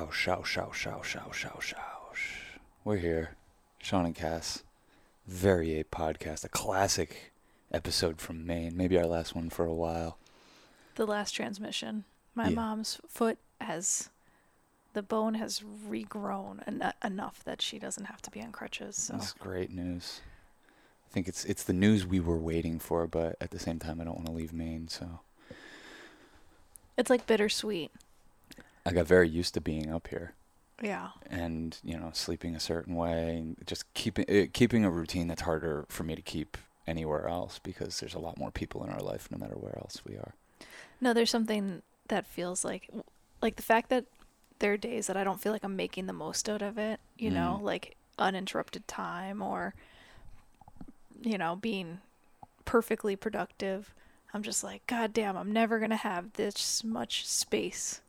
Ouch, ouch, ouch, ouch, ouch, ouch, ouch. We're here. Sean and Cass. Very a podcast. A classic episode from Maine. Maybe our last one for a while. The last transmission. My Yeah. mom's foot has the bone has regrown en- enough that she doesn't have to be on crutches. So That's great news. I think it's it's the news we were waiting for, but at the same time I don't want to leave Maine, so it's like bittersweet. I got very used to being up here. Yeah. and you know sleeping a certain way and just keeping uh, keeping a routine that's harder for me to keep anywhere else because there's a lot more people in our life no matter where else we are No, there's something that feels like like the fact that there are days that I don't feel like I'm making the most out of it, you know, Mm. like uninterrupted time or you know, being perfectly productive. I'm just like, God damn, I'm never gonna have this much space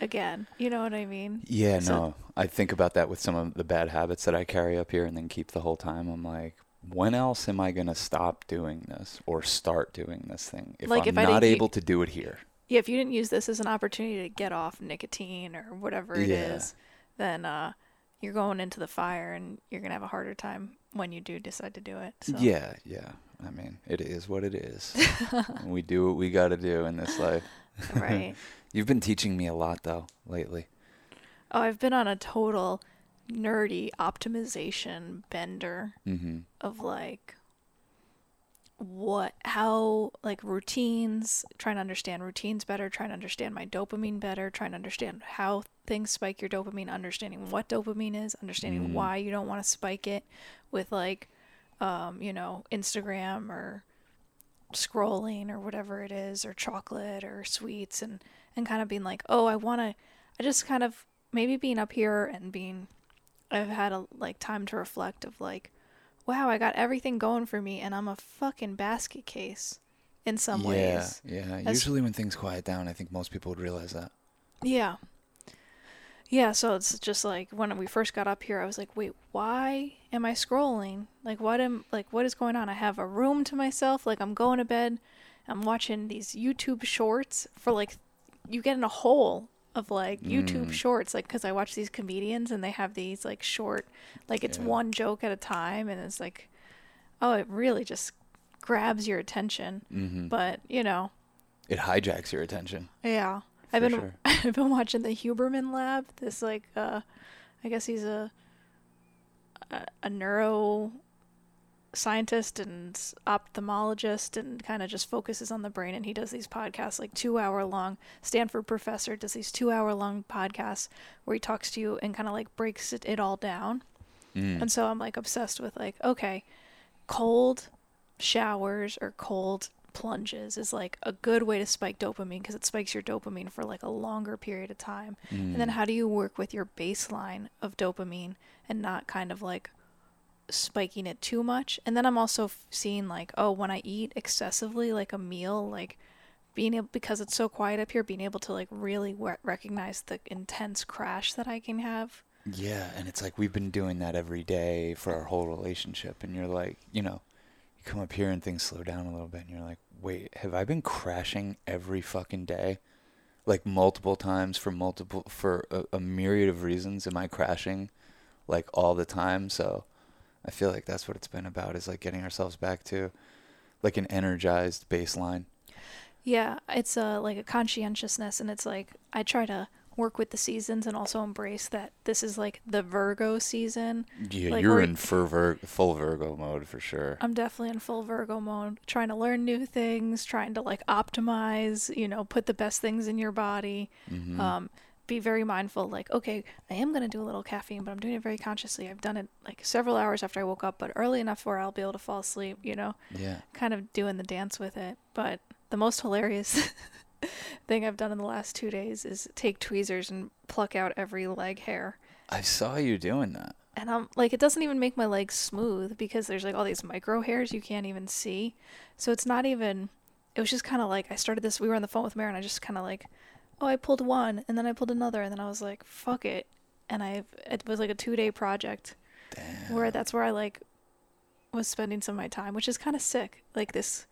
again. You know what I mean? yeah So- no i think about that with some of the bad habits that i carry up here and then keep the whole time i'm like when else am i going to stop doing this or start doing this thing if Like, i'm if not u- able to do it here Yeah, if you didn't use this as an opportunity to get off nicotine or whatever it is, Yeah. then uh, you're going into the fire and you're gonna have a harder time when you do decide to do it. So. yeah yeah i mean it is what it is we do what we got to do in this life Right. you've been teaching me a lot though lately Oh, I've been on a total nerdy optimization bender mm-hmm of like what how like routines trying to understand routines better trying to understand my dopamine better trying to understand how things spike your dopamine understanding what dopamine is understanding Mm. why you don't want to spike it with like um you know instagram or scrolling or whatever it is or chocolate or sweets and and kind of being like oh i want to i just kind of maybe being up here and being i've had a like time to reflect of like wow i got everything going for me and i'm a fucking basket case in some yeah, ways. Yeah, As- Usually when things quiet down, I think most people would realize that. yeah yeah so it's just like when we first got up here i was like wait why am i scrolling like what am like what is going on i have a room to myself like i'm going to bed i'm watching these youtube shorts for like you get in a hole of like youtube Mm. shorts like because i watch these comedians and they have these like short like it's Yeah. one joke at a time and it's like oh it really just grabs your attention hmm but you know It hijacks your attention. yeah. I've been sure. I've been watching the Huberman Lab. This like uh I guess he's a a, a neuro scientist and ophthalmologist and kind of just focuses on the brain and he does these podcasts like 2 hour long Stanford professor does these 2 hour long podcasts where he talks to you and kind of like breaks it, it all down. Mm. And so I'm like obsessed with like, okay, cold showers or cold plunges is like a good way to spike dopamine because it spikes your dopamine for like a longer period of time. And then Mm. how do you work with your baseline of dopamine and not kind of like spiking it too much? And then I'm also f- seeing like, oh, when I eat excessively, like a meal, like being able because it's so quiet up here, being able to like really we- recognize the intense crash that I can have. Yeah, and it's like we've been doing that every day for our whole relationship, and you're like, you know, you come up here and things slow down a little bit, and you're like, wait, have I been crashing every fucking day? Like multiple times for multiple for a, a myriad of reasons. Am I crashing like all the time? So I feel like that's what it's been about is like getting ourselves back to like an energized baseline. Yeah, it's a like a conscientiousness, and it's like I try to work with the seasons and also embrace that this is like the Virgo season. Yeah, Like, you're in full, Vir- full Virgo mode for sure. I'm definitely in full Virgo mode, trying to learn new things, trying to like optimize, you know, put the best things in your body. Mhm. Um, be very mindful, like, okay, I am gonna do a little caffeine, but I'm doing it very consciously. I've done it like several hours after I woke up, but early enough where I'll be able to fall asleep, you know. yeah. kind of doing the dance with it. But the most hilarious thing I've done in the last two days is take tweezers and pluck out every leg hair. I saw you doing that. And I'm like, it doesn't even make my legs smooth because there's like all these micro hairs you can't even see. So it's not even, it was just kind of like, I started this, we were on the phone with Mary and I just kind of like, oh, I pulled one and then I pulled another and then I was like, fuck it. And I, it was like a two day project Damn. where that's where I like was spending some of my time, which is kind of sick. Like this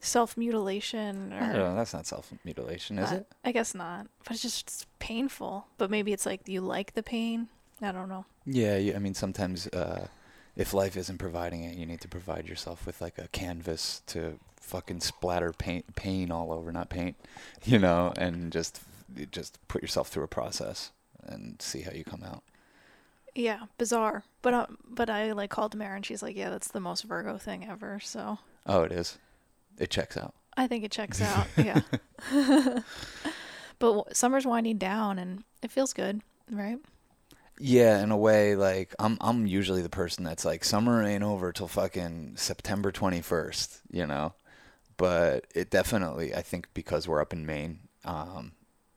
self mutilation I don't or know. That's not self mutilation, is Uh, it? I guess not. But it's just it's painful. But maybe it's like you like the pain. I don't know. Yeah, you, I mean, sometimes uh, if life isn't providing it, you need to provide yourself with like a canvas to fucking splatter paint, pain all over, not paint, you know, and just just put yourself through a process and see how you come out. Yeah, bizarre. But uh, but I like called Mara and she's like, yeah, that's the most Virgo thing ever. So Oh, it is. It checks out. I think it checks out. yeah. but w- summer's winding down and it feels good, right? Yeah, in a way, like I'm I'm usually the person that's like summer ain't over till fucking September 21st, you know. But it definitely, I think, because we're up in Maine, um,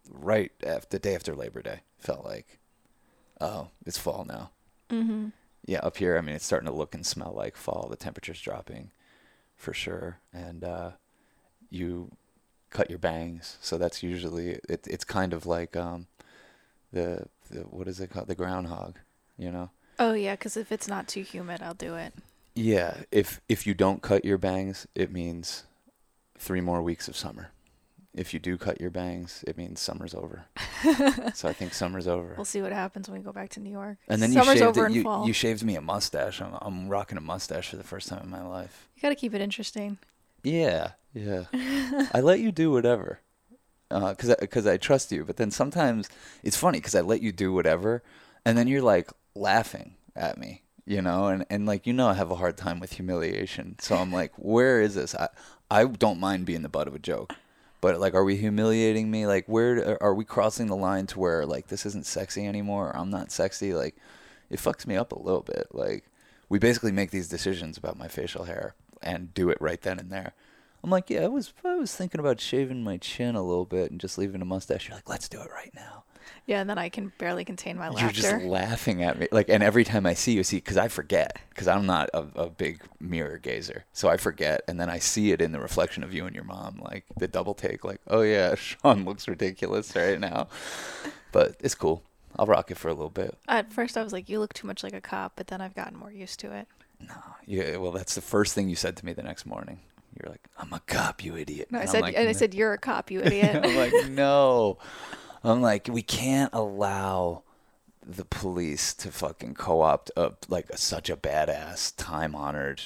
right after the day after Labor Day, felt like, oh, it's fall now. Mm-hmm. Yeah, up here, I mean, it's starting to look and smell like fall. The temperature's dropping, for sure, and uh, you cut your bangs, so that's usually it. It's kind of like um, the the what is it called, the groundhog, you know. Oh yeah, because if it's not too humid, I'll do it. Yeah, if if you don't cut your bangs, it means three more weeks of summer. If you do cut your bangs, it means summer's over. so I think summer's over. We'll see what happens when we go back to New York. And then summer's you shaved over it, you, fall. you shaved me a mustache. I'm, I'm rocking a mustache for the first time in my life. you gotta keep it interesting. Yeah, yeah. I let you do whatever, uh, because because I, trust you. But then sometimes it's funny because I let you do whatever, and then you're like laughing at me, you know, and and like you know I have a hard time with humiliation. So I'm like, where is this? I I don't mind being the butt of a joke. But like, are we humiliating me? Like, where are we crossing the line to where like this isn't sexy anymore? Or I'm not sexy. Like, it fucks me up a little bit. Like, we basically make these decisions about my facial hair and do it right then and there. I'm like, yeah, I was I was thinking about shaving my chin a little bit and just leaving a mustache. You're like, let's do it right now. Yeah, and then I can barely contain my laughter. You're just laughing at me, like, and every time I see you, see, because I forget, because I'm not a, a big mirror gazer, so I forget, and then I see it in the reflection of you and your mom, like the double take, like, oh yeah, Sean looks ridiculous right now, but it's cool. I'll rock it for a little bit. At first, I was like, "You look too much like a cop," but then I've gotten more used to it. No, yeah, well, that's the first thing you said to me the next morning. You're like, I'm a cop, you idiot. No, I And I'm said, like, and I said, "You're a cop, you idiot." I'm like, no. I'm like, we can't allow the police to fucking co-opt a, like a, such a badass, time-honored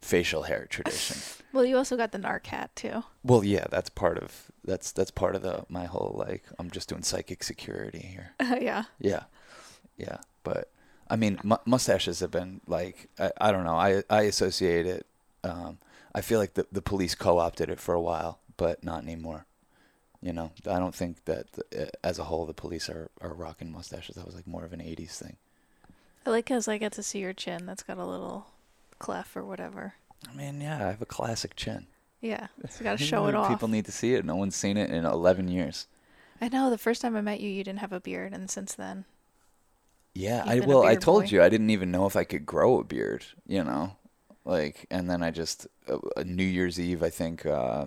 facial hair tradition. well, you also got the narc hat too. well, yeah, that's part of that's that's part of the my whole like I'm just doing psychic security here. yeah. Yeah, yeah, but I mean, mu- mustaches have been like I, I don't know. I I associate it. Um, I feel like the the police co-opted it for a while, but not anymore. You know, I don't think that uh, as a whole the police are are rocking mustaches. That was like more of an '80s thing. I like because I get to see your chin. That's got a little clef or whatever. I mean, yeah, I have a classic chin. Yeah, so you got to show it off. People need to see it. No one's seen it in 11 years. I know. The first time I met you, you didn't have a beard, and since then, Yeah, I well, I told boy. you I didn't even know if I could grow a beard, you know, like, and then I just uh, uh, New Year's Eve, I think, uh,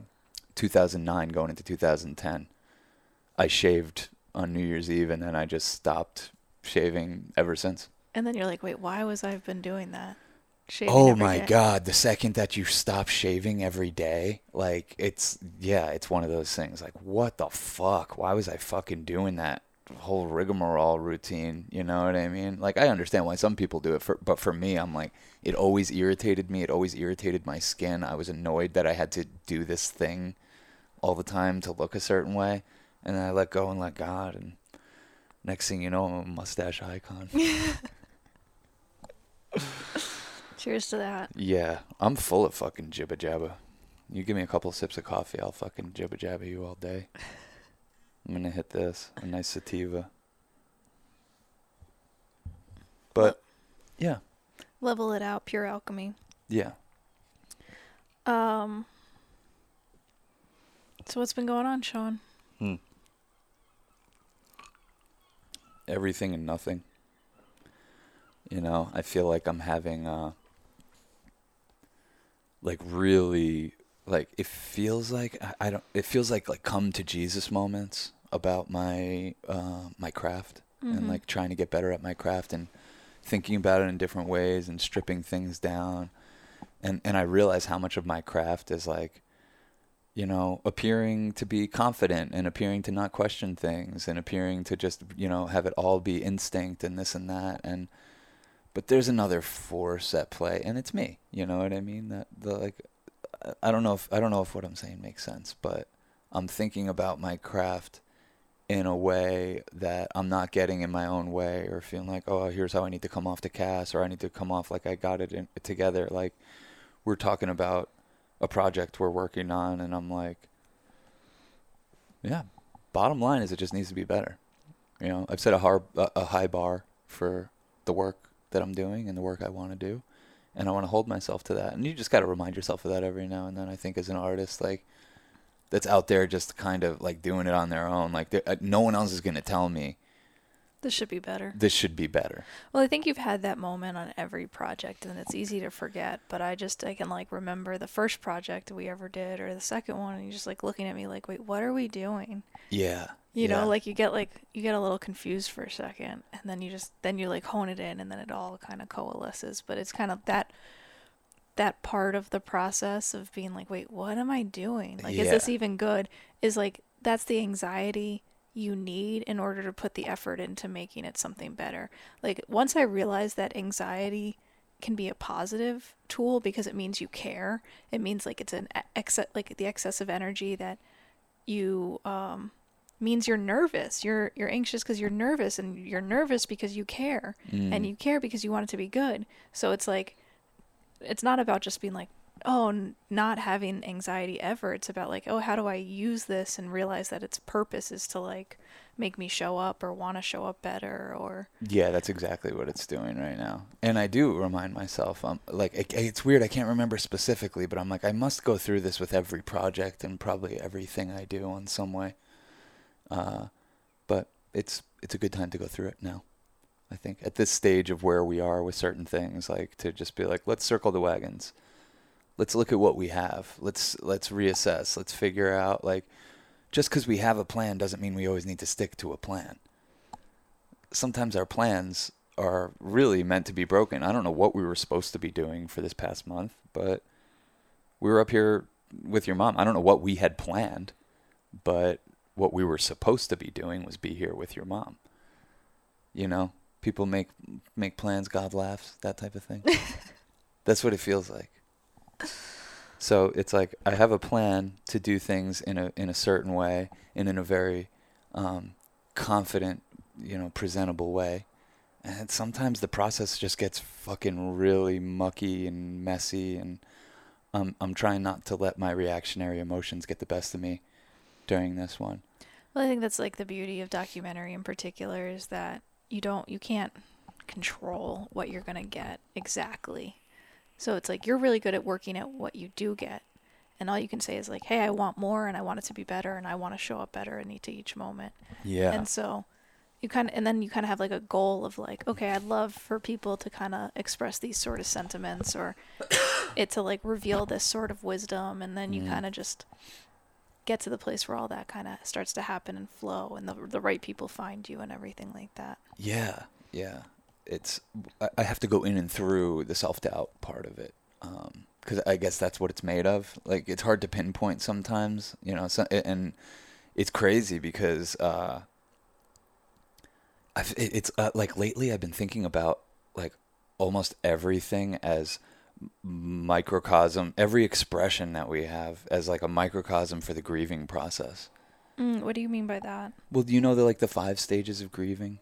2009, going into 2010, I shaved on New Year's Eve, and then I just stopped shaving ever since. and then you're like, "Wait, why was I been doing that?" Shaving Oh my day. god, the second that you stop shaving every day, like it's yeah, it's one of those things like what the fuck? Why was I fucking doing that whole rigmarole routine, you know what I mean? Like I understand why some people do it for but for me I'm like it always irritated me, it always irritated my skin. I was annoyed that I had to do this thing all the time to look a certain way, and then I let go and let God and next thing you know, I'm a mustache icon. Cheers to that. Yeah, I'm full of fucking jibba jabba. You give me a couple sips of coffee, I'll fucking jibba jabba you all day. I'm gonna hit this a nice sativa. But yeah, Level it out. Pure alchemy. yeah. Um. So what's been going on, Sean? Hmm. Everything and nothing. You know, I feel like I'm having uh like really like it feels like I, I don't it feels like like come to Jesus moments about my uh my craft and Mhm. like trying to get better at my craft and thinking about it in different ways and stripping things down and and I realize how much of my craft is like you know, appearing to be confident and appearing to not question things and appearing to just, you know, have it all be instinct and this and that and but there's another force at play and it's me, you know what I mean? That the like I don't know if I don't know if what I'm saying makes sense, but I'm thinking about my craft in a way that I'm not getting in my own way or feeling like, oh, here's how I need to come off the cast or I need to come off like I got it in, together. Like we're talking about a project we're working on, and I'm like, yeah. Bottom line is, it just needs to be better. You know, I've set a hard, a high bar for the work that I'm doing and the work I want to do, and I want to hold myself to that. And you just got to remind yourself of that every now and then. I think as an artist, like that's out there just kind of like doing it on their own. Like uh, no one else is to tell me this should be better. This should be better. Well, I think you've had that moment on every project, and it's easy to forget. But I just I can like remember the first project we ever did, or the second one, and you're just like looking at me like, wait, what are we doing? Yeah. You yeah. know, like you get like you get a little confused for a second, and then you just then you like hone it in, and then it all kind of coalesces. But it's kind of that that part of the process of being like, wait, what am I doing? Like, yeah. is this even good? Is like that's the anxiety you need in order to put the effort into making it something better. Like once I realized that anxiety can be a positive tool because it means you care. It means like it's an excess, like the excess of energy that you um, means you're nervous. You're you're anxious because you're nervous, and you're nervous because you care, mm. and you care because you want it to be good. So it's like, it's not about just being like, oh, not having anxiety ever. It's about like, oh, how do I use this and realize that its purpose is to like make me show up or want to show up better or yeah that's exactly what it's doing right now. And i do remind myself um like it, it's weird i can't remember specifically but i'm like i must go through this with every project and probably everything i do in some way. Uh but it's it's a good time to go through it now i think at this stage of where we are with certain things like to just be like let's circle the wagons let's look at what we have. Let's let's reassess. Let's figure out like just because we have a plan doesn't mean we always need to stick to a plan. Sometimes our plans are really meant to be broken. I don't know what we were supposed to be doing for this past month, but we were up here with your mom. I don't know what we had planned, but what we were supposed to be doing was be here with your mom. You know, people make make plans, God laughs, that type of thing. That's what it feels like. So it's like I have a plan to do things in a in a certain way and in a very um, confident, you know, presentable way. And sometimes the process just gets fucking really mucky and messy, and um, I'm trying not to let my reactionary emotions get the best of me during this one. Well, I think that's like the beauty of documentary in particular is that you don't, you can't control what you're gonna get exactly so it's like you're really good at working at what you do get. And all you can say is like, "Hey, I want more and I want it to be better and I want to show up better in each each moment." Yeah. And so you kind of and then you kind of have like a goal of like, "Okay, I'd love for people to kind of express these sort of sentiments or it to like reveal this sort of wisdom." And then you mm. kind of just get to the place where all that kind of starts to happen and flow and the the right people find you and everything like that. Yeah. Yeah it's I have to go in and through the self doubt part of it because um, I guess that's what it's made of. Like it's hard to pinpoint sometimes, you know. So, and it's crazy because uh, I've, it's uh, like lately I've been thinking about like almost everything as microcosm, every expression that we have as like a microcosm for the grieving process. Mm, what do you mean by that? Well, do you know the like the five stages of grieving?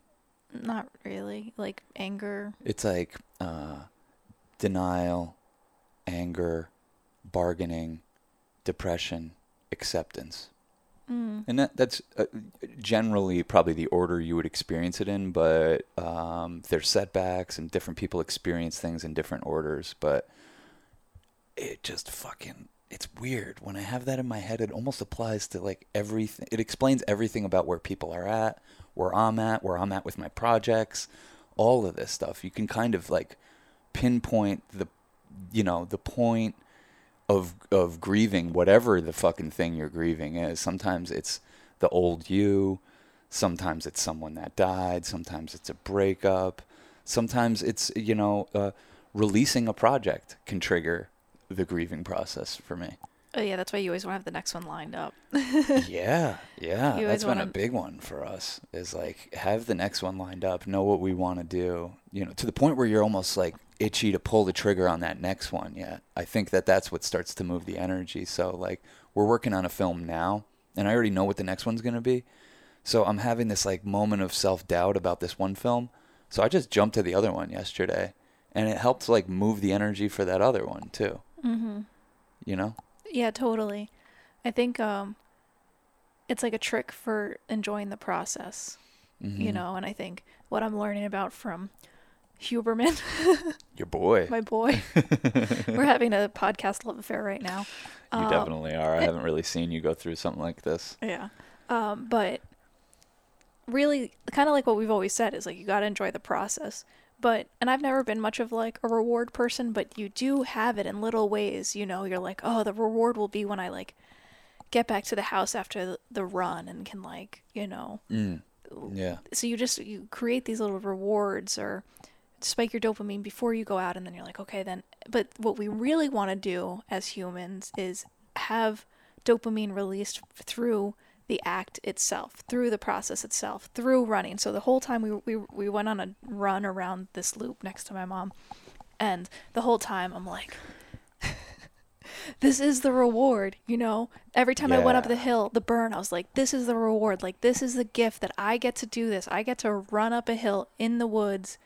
Not really. Like anger. It's like uh, denial, anger, bargaining, depression, acceptance. Mm. And that that's uh, generally probably the order you would experience it in, but um, there's setbacks and different people experience things in different orders. But it just fucking it's weird when I have that in my head. It almost applies to like everything. It explains everything about where people are at, where I'm at, where I'm at with my projects, all of this stuff. You can kind of like pinpoint the, you know, the point of of grieving whatever the fucking thing you're grieving is. Sometimes it's the old you, sometimes it's someone that died, sometimes it's a breakup, sometimes it's you know uh, releasing a project can trigger the grieving process for me. Oh yeah, that's why you always want to have the next one lined up. yeah, yeah. That's been a wanna- big one for us. Is like have the next one lined up, know what we want to do. You know, to the point where you're almost like itchy to pull the trigger on that next one. Yet, I think that that's what starts to move the energy. So like we're working on a film now, and I already know what the next one's gonna be. So I'm having this like moment of self doubt about this one film. So I just jumped to the other one yesterday, and it helped like move the energy for that other one too. Mm-hmm. You know? Yeah, totally. I think um, it's like a trick for enjoying the process, you Mhm. know. And I think what I'm learning about from Huberman, Your boy. my boy, we're having a podcast love affair right now. You Um, definitely are. I haven't really seen you go through something like this. Yeah. Um, but really, kind of like what we've always said is like you got to enjoy the process. But, and I've never been much of like a reward person, but you do have it in little ways. You know, you're like, oh, the reward will be when I like get back to the house after the, run and can like, you know, Mm. Yeah. so you just you create these little rewards or spike your dopamine before you go out and then you're like okay then but what we really want to do as humans is have dopamine released through the act itself through the process itself through running so the whole time we we, we went on a run around this loop next to my mom and the whole time i'm like this is the reward, you know? Every time I went up the hill, the burn, I was like, this is the reward. Like, this is the gift that I get to do this. I get to run up a hill in the woods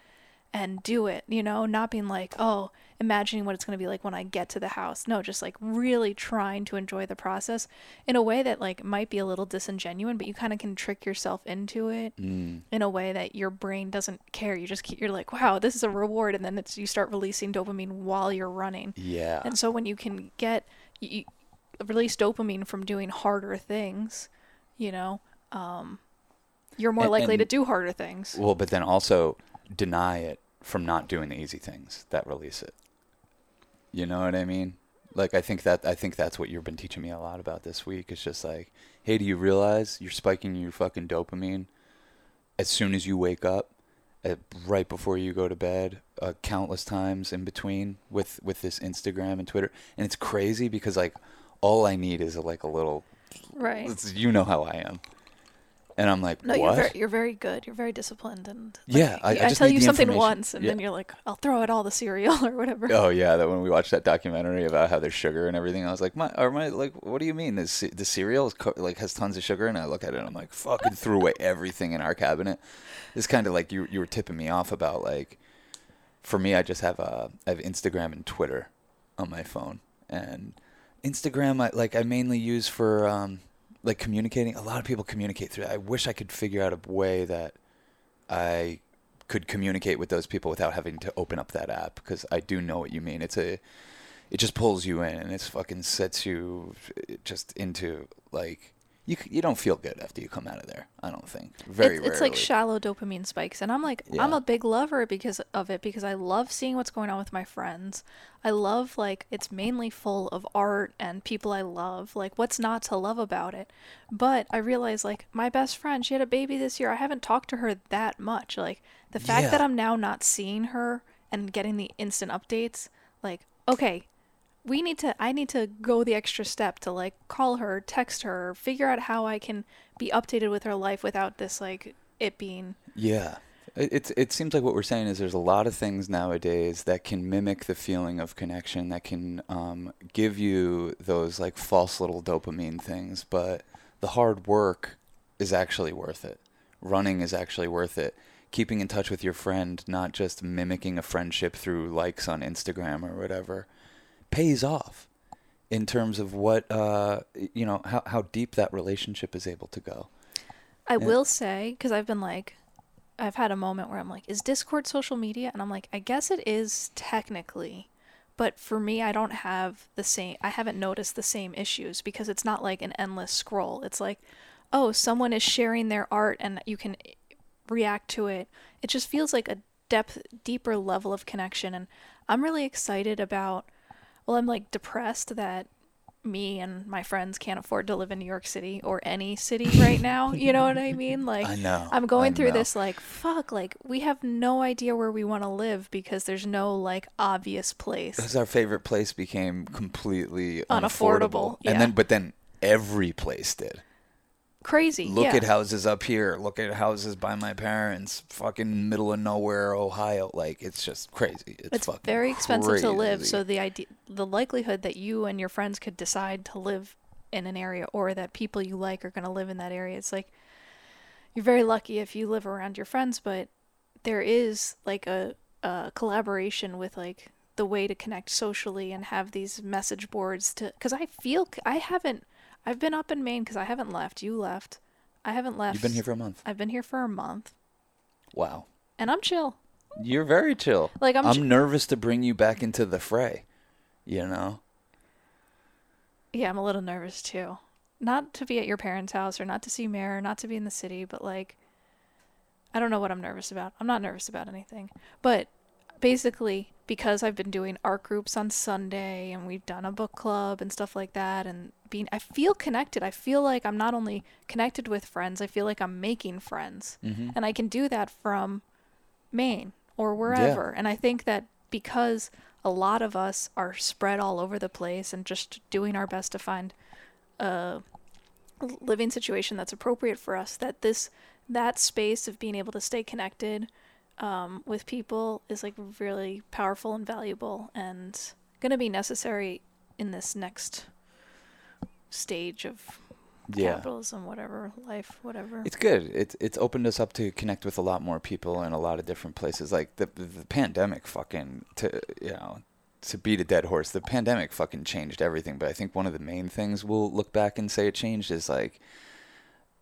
and do it, you know? Not being like, oh, imagining what it's going to be like when I get to the house. No, just like really trying to enjoy the process in a way that, like, might be a little disingenuous, but you kind of can trick yourself into it Mm. in a way that your brain doesn't care. You just keep, you're like, wow, this is a reward. And then it's, you start releasing dopamine while you're running. Yeah. And so when you can get you, release dopamine from doing harder things, you know, um, you're more And- likely to do harder things. Well, but then also deny it from not doing the easy things that release it. You know what I mean? Like I think that I think that's what you've been teaching me a lot about this week. It's just like, hey, do you realize you're spiking your fucking dopamine as soon as you wake up, at, right before you go to bed, uh, countless times in between with with this Instagram and Twitter, and it's crazy because like all I need is a, like a little. Right. You know how I am, and I'm like, No, what? you're very, you're very good. You're very disciplined, and like, Yeah, I- I just tell you something once, and Yeah. then you're like, I'll throw out all the cereal or whatever. Oh yeah, that when we watched that documentary about how there's sugar and everything, I was like, my, or my, like, what do you mean? This the cereal is co- like has tons of sugar, and I look at it, and I'm like, fucking threw away everything in our cabinet. It's kind of like you you were tipping me off about like, for me, I just have uh, I have Instagram and Twitter on my phone, and Instagram I like I mainly use for um like communicating. A lot of people communicate through. that. I wish I could figure out a way that I could communicate with those people without having to open up that app because I do know what you mean. It's a it just pulls you in and it's fucking sets you just into like you you don't feel good after you come out of there. I don't think. Very it's, it's like shallow dopamine spikes and i'm like i'm a big lover because of it because i love seeing what's going on with my friends. I love like it's mainly full of art and people i love like what's not to love about it? But i realize like my best friend she had a baby this year i haven't talked to her that much like the fact that i'm now not seeing her and getting the instant updates like okay we need to i need to go the extra step to like call her text her figure out how i can be updated with her life without this like it being Yeah. It, it's it seems like what we're saying is there's a lot of things nowadays that can mimic the feeling of connection that can um, give you those like false little dopamine things, but the hard work is actually worth it. Running is actually worth it. Keeping in touch with your friend, not just mimicking a friendship through likes on Instagram or whatever, pays off in terms of what uh, you know how how deep that relationship is able to go. i Yeah. will say because i've been like i've had a moment where i'm like is discord social media and i'm like i guess it is technically but for me i don't have the same i haven't noticed the same issues because it's not like an endless scroll it's like oh someone is sharing their art and you can react to it it just feels like a depth deeper level of connection and i'm really excited about well i'm like depressed that me and my friends can't afford to live in New York City or any city right now. You know what I mean? Like I know. I'm going I through know. this like fuck, like we have no idea where we want to live because there's no like obvious place. Because our favorite place became completely Unaffordable, unaffordable, yeah. and then but then every place did. Crazy. Look yeah. at houses up here. Look at houses by my parents. Fucking middle of nowhere, Ohio. Like it's just crazy. It's, it's very expensive to live so the idea the likelihood that you and your friends could decide to live in an area or that people you like are going to live in that area it's like you're very lucky if you live around your friends but there is like a, a collaboration with like the way to connect socially and have these message boards to because i feel i haven't i've been up in maine because i haven't left you left i haven't left You've been here for a month. i've been here for a month Wow. and i'm chill You're very chill. Like, I'm I'm ch- nervous to bring you back into the fray. You know. Yeah, I'm a little nervous too. Not to be at your parents' house or not to see Mare, not to be in the city, but like, I don't know what I'm nervous about. I'm not nervous about anything. But basically, because I've been doing art groups on Sunday and we've done a book club and stuff like that, and being, I feel connected. I feel like I'm not only connected with friends, I feel like I'm making friends. Mhm. And I can do that from Maine or wherever. And I think that because a lot of us are spread all over the place and just doing our best to find a living situation that's appropriate for us, that this that space of being able to stay connected um, with people is like really powerful and valuable and going to be necessary in this next stage of Yeah. capitalism, whatever, life, whatever. It's good. It's it's opened us up to connect with a lot more people in a lot of different places. Like the the, the pandemic, fucking to you know, to beat a dead horse. The pandemic fucking changed everything. But I think one of the main things we'll look back and say it changed is like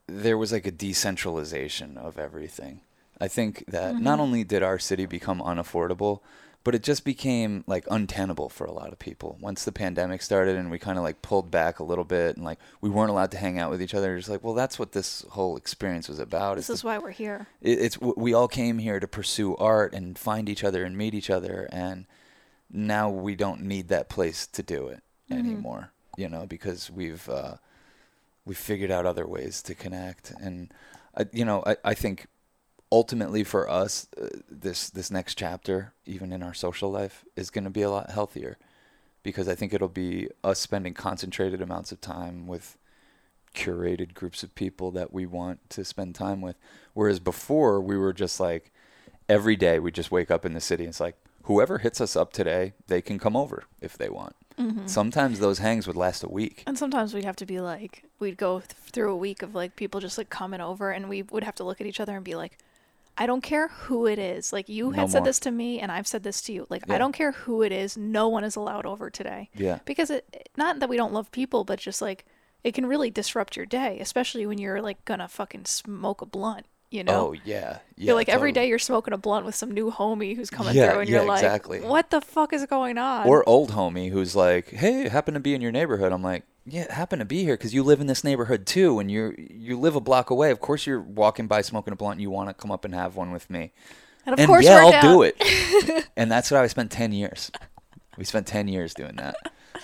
there was like a decentralization of everything. I think that not mm-hmm. only did our city become unaffordable, but it just became like untenable for a lot of people once the pandemic started and we kind of like pulled back a little bit and like we weren't allowed to hang out with each other. It's like, well, that's what this whole experience was about. this is is why we're here. it, it's we all came here to pursue art and find each other and meet each other and now we don't need that place to do it mm-hmm. anymore you know because we've uh we've figured out other ways to connect and I, you know I, I think ultimately for us uh, this this next chapter even in our social life is going to be a lot healthier because I think it'll be us spending concentrated amounts of time with curated groups of people that we want to spend time with. Whereas before we were just like every day we just wake up in the city and it's like whoever hits us up today, they can come over if they want. Mm-hmm. Sometimes those hangs would last a week. And sometimes we'd have to be like, we'd go th- through a week of like people just like coming over, and we would have to look at each other and be like, I don't care who it is. Like, you No had said more. this to me, and I've said this to you. Like, I don't care who it is. No one is allowed over today. Yeah. Because it, not that we don't love people, but just like, it can really disrupt your day, especially when you're like gonna fucking smoke a blunt, you know? Oh yeah. Yeah. you're like every totally. day you're smoking a blunt with some new homie who's coming Yeah, through, and yeah, you're like, exactly. "What the fuck is going on?" Or old homie who's like, "Hey, happen to be in your neighborhood." I'm like, "Yeah, happen to be here because you live in this neighborhood too, and you you live a block away. Of course, you're walking by smoking a blunt. and You want to come up and have one with me, and of and course, yeah, I'll down. do it." and that's what I spent ten years. We spent ten years doing that,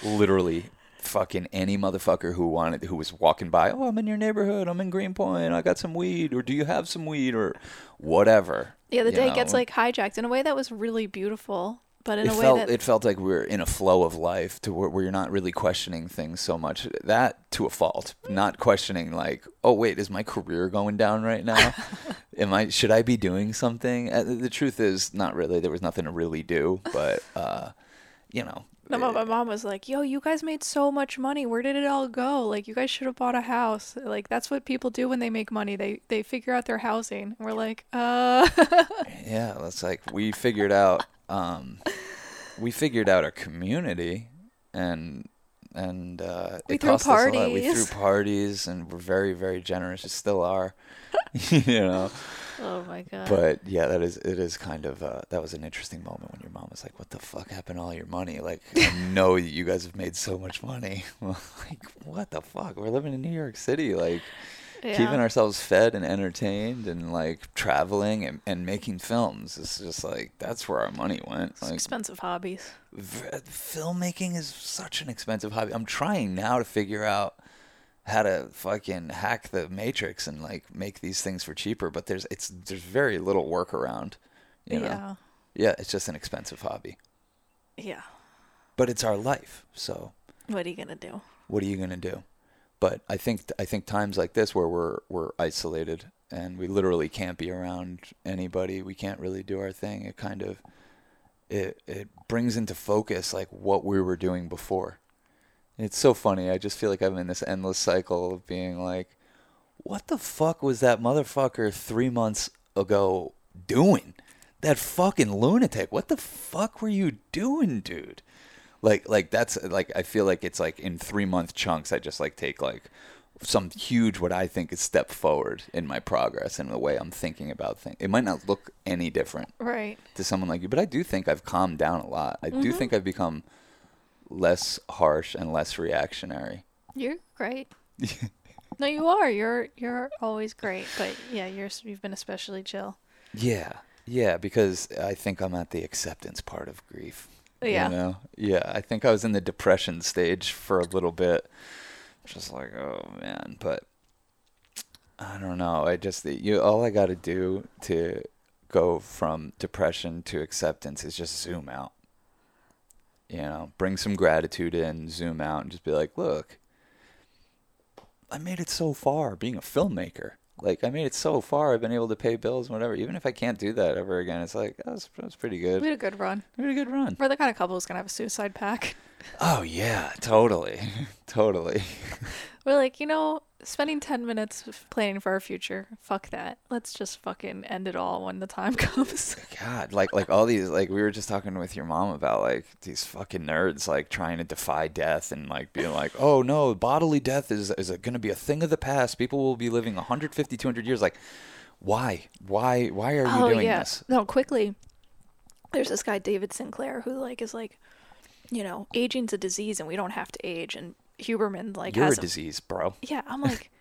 literally. Fucking any motherfucker who wanted, who was walking by, oh, I'm in your neighborhood, I'm in Greenpoint, I got some weed, or do you have some weed, or whatever. Yeah, the day know? gets like hijacked in a way that was really beautiful, but in it a way felt that it felt like we were in a flow of life to where, where you're not really questioning things so much. That to a fault, not questioning like, oh wait, is my career going down right now? Am I should I be doing something? Uh, the truth is, not really. There was nothing to really do, but uh, you know, No, my mom was like, "Yo, you guys made so much money. Where did it all go? Like, you guys should have bought a house. Like, that's what people do when they make money. They they figure out their housing." And we're like, "Uh, yeah, it's like we figured out um, we figured out a community and and uh, We it threw cost us a lot. We parties. threw parties and we're very very generous. We still are, you know. oh my god." But yeah, that is it is kind of uh, that was an interesting moment when your mom was like, "What the fuck happened to all your money? Like, I know that you guys have made so much money. like, what the fuck? We're living in New York City. Like, Yeah. keeping ourselves fed and entertained and like traveling and, and making films. It's just like that's where our money went. It's Like expensive hobbies. v- filmmaking is such an expensive hobby. I'm trying now to figure out how to fucking hack the matrix and like make these things for cheaper, but there's it's there's very little workaround. You know? Yeah. Yeah, it's just an expensive hobby. Yeah. But it's our life. So What are you gonna do? what are you going to do? But I think I think times like this where we're we're isolated and we literally can't be around anybody, we can't really do our thing. It kind of it it brings into focus like what we were doing before. It's so funny. I just feel like I'm in this endless cycle of being like, what the fuck was that motherfucker three months ago doing? That fucking lunatic. What the fuck were you doing, dude? Like, like that's like I feel like it's like in three month chunks. I just like take like some huge what I think is step forward in my progress and the way I'm thinking about things. It might not look any different Right. to someone like you, but I do think I've calmed down a lot. I do mm-hmm. think I've become less harsh and less reactionary. You're great. no, you are. You're you're always great. But yeah, you're you've been especially chill. Yeah, yeah, because I think I'm at the acceptance part of grief. Yeah. You know? Yeah, I think I was in the depression stage for a little bit. Just like, oh man, but I don't know. I just you all I got to do to go from depression to acceptance is just zoom out. You know, bring some gratitude in, zoom out and just be like, "Look, I made it so far being a filmmaker. Like I made it so far. I've been able to pay bills and whatever. Even if I can't do that ever again, it's like that was, that was pretty good. We had a good run. We had a good run. We're the kind of couple who's gonna have a suicide pack. Oh yeah, totally, totally. We're like, you know, spending ten minutes planning for our future. Fuck that. Let's just fucking end it all when the time comes. God, like like all these like we were just talking with your mom about like these fucking nerds like trying to defy death and like being like, "Oh no, bodily death is is going to be a thing of the past. People will be living 150 200 years like why? Why why are you oh doing yeah. this? No, quickly. There's this guy David Sinclair who like is like, you know, aging's a disease and we don't have to age. And Huberman like You're a has disease, bro. yeah. I'm like,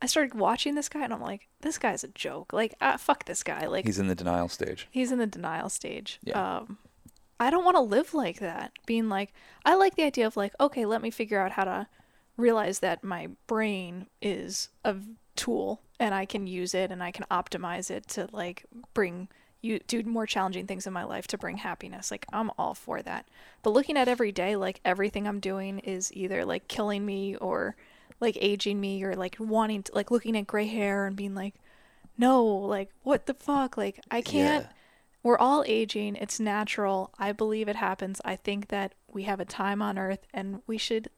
I started watching this guy and I'm like, this guy's a joke. Like, ah, fuck this guy. Like, He's in the denial stage. he's in the denial stage. Yeah. Um, I don't want to live like that. Being like, I like the idea of like, okay, let me figure out how to realize that my brain is a tool and I can use it and I can optimize it to like bring you do more challenging things in my life to bring happiness. Like I'm all for that. But looking at every day like everything I'm doing is either like killing me or like aging me or like wanting to like looking at gray hair and being like no, like what the fuck? Like I can't Yeah. we're all aging. It's natural. I believe it happens. I think that we have a time on earth and we should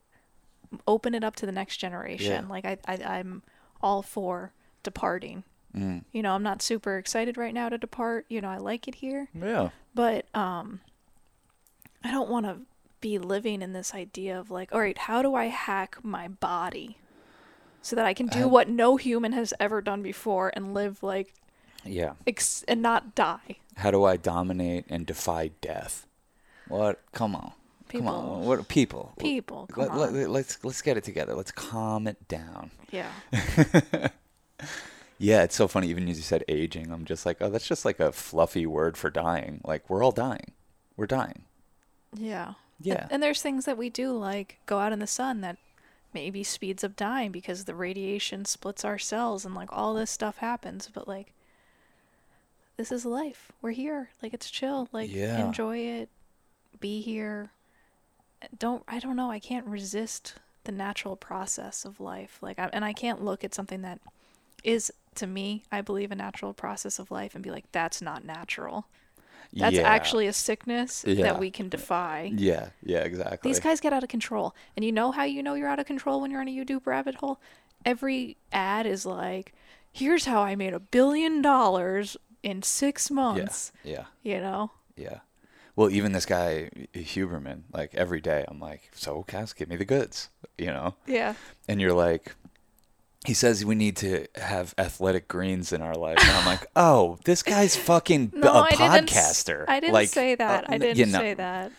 open it up to the next generation. Yeah. Like I, I I'm all for departing. Mm. You know, I'm not super excited right now to depart. You know, I like it here, Yeah. but um I don't want to be living in this idea of like, all right, how do I hack my body so that I can do Uh, what no human has ever done before and live like Yeah. ex- and not die? How do I dominate and defy death? What? Come on. Come on. What people? People, come Let, let, let's let's get it together. Let's calm it down. Yeah. Yeah, it's so funny. Even as you said aging, I'm just like, oh, that's just like a fluffy word for dying. Like we're all dying. We're dying. Yeah. Yeah. And, and there's things that we do like go out in the sun that maybe speeds up dying because the radiation splits our cells and like all this stuff happens, but like this is life. We're here. Like it's chill. Like Yeah. enjoy it. Be here. Don't I don't know. I can't resist the natural process of life. Like I, and I can't look at something that is to me, I believe a natural process of life and be like that's not natural. That's yeah. actually a sickness Yeah. that we can defy. Yeah. Yeah. Exactly. These guys get out of control. And you know how you know you're out of control when you're in a YouTube rabbit hole? Every ad is like, here's how I made a billion dollars in six Yeah. months. Yeah. You know? Yeah. Well, even this guy Huberman, like every day, I'm like, so Cass, give me the goods, you know. Yeah. And you're like, he says we need to have athletic greens in our life, and I'm like, oh, this guy's fucking No, a I didn't. podcaster. I didn't like, say that. uh, I didn't you know- say that.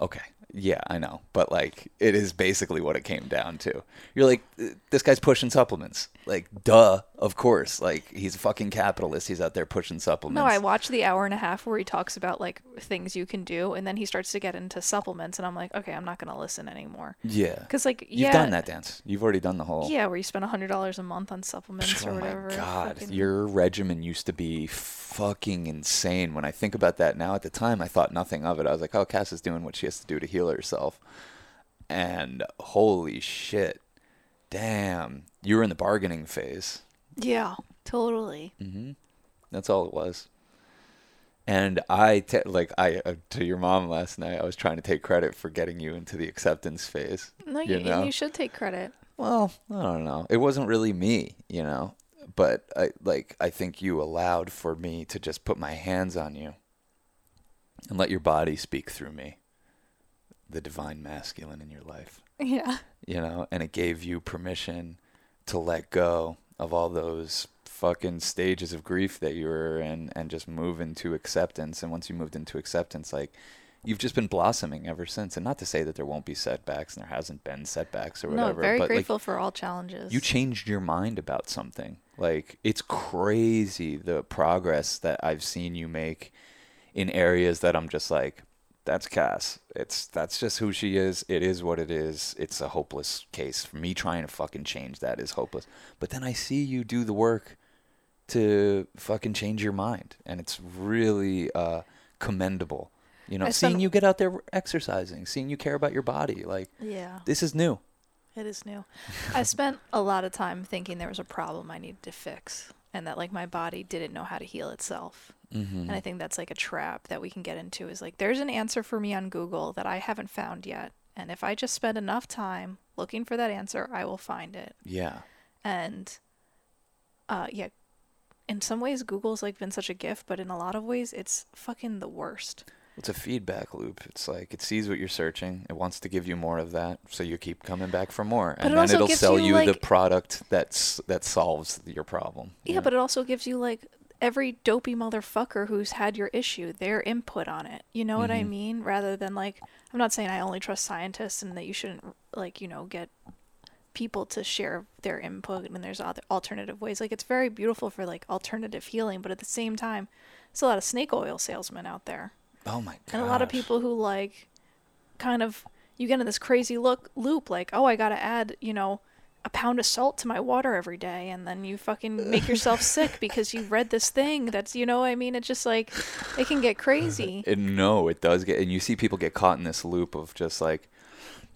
Okay, Yeah, I know, but like it is basically what it came down to. You're like, this guy's pushing supplements. Like, duh, of course. Like he's a fucking capitalist. He's out there pushing supplements. No, I watched the hour and a half where he talks about like things you can do, and then he starts to get into supplements, and I'm like, okay, I'm not gonna listen anymore. Yeah, Because like, you've yeah, done that dance. You've already done the whole. Yeah, where you spend a hundred dollars a month on supplements or Oh whatever. my god, fucking- your regimen used to be fucking insane. When I think about that now, at the time I thought nothing of it. I was like, "Oh, Cass is doing what she has to do to heal herself," and holy shit, damn, you were in the bargaining phase. Yeah, totally. hmm That's all it was. And I te- like I uh, to your mom last night. I was trying to take credit for getting you into the acceptance phase. No, you you, know? you should take credit. Well, I don't know. It wasn't really me, you know. But I like I think you allowed for me to just put my hands on you and let your body speak through me. The divine masculine in your life, Yeah. you know, and it gave you permission to let go of all those fucking stages of grief that you were in and just move into acceptance. And once you moved into acceptance, like you've just been blossoming ever since. And not to say that there won't be setbacks and there hasn't been setbacks or whatever. No, very but like, grateful for all challenges. you changed your mind about something. Like it's crazy the progress that I've seen you make in areas that I'm just like, that's Cass. It's that's just who she is. It is what it is. It's a hopeless case. For me trying to fucking change that is hopeless. But then I see you do the work to fucking change your mind, and it's really uh, commendable. You know, I seeing spent- you get out there exercising, seeing you care about your body, like yeah, this is new. it is new. I spent a lot of time thinking there was a problem I needed to fix, and that like my body didn't know how to heal itself. Mm-hmm. And I think that's like a trap that we can get into is like there's an answer for me on Google that I haven't found yet. And if I just spend enough time looking for that answer, I will find it. Yeah. And uh yeah, in some ways Google's like been such a gift, but in a lot of ways it's fucking the worst. It's a feedback loop. It's like it sees what you're searching. It wants to give you more of that, so you keep coming back for more, But and it then it'll sell you, you, the like- product that's that solves your problem. Yeah, but it also gives you like every dopey motherfucker who's had your issue, their input on it. You know what I Mhm. mean? Rather than like, I'm not saying I only trust scientists and that you shouldn't like, you know, get people to share their input and there's other alternative ways. Like it's very beautiful for like alternative healing, but at the same time, there's a lot of snake oil salesmen out there. Oh my god. And a lot of people who like kind of you get in this crazy look loop like, "Oh, I got to add, you know, a pound of salt to my water every day." And then you fucking make yourself sick because you read this thing that's, you know, what I mean, it's just like it can get crazy. No, it does get, and you see people get caught in this loop of just like,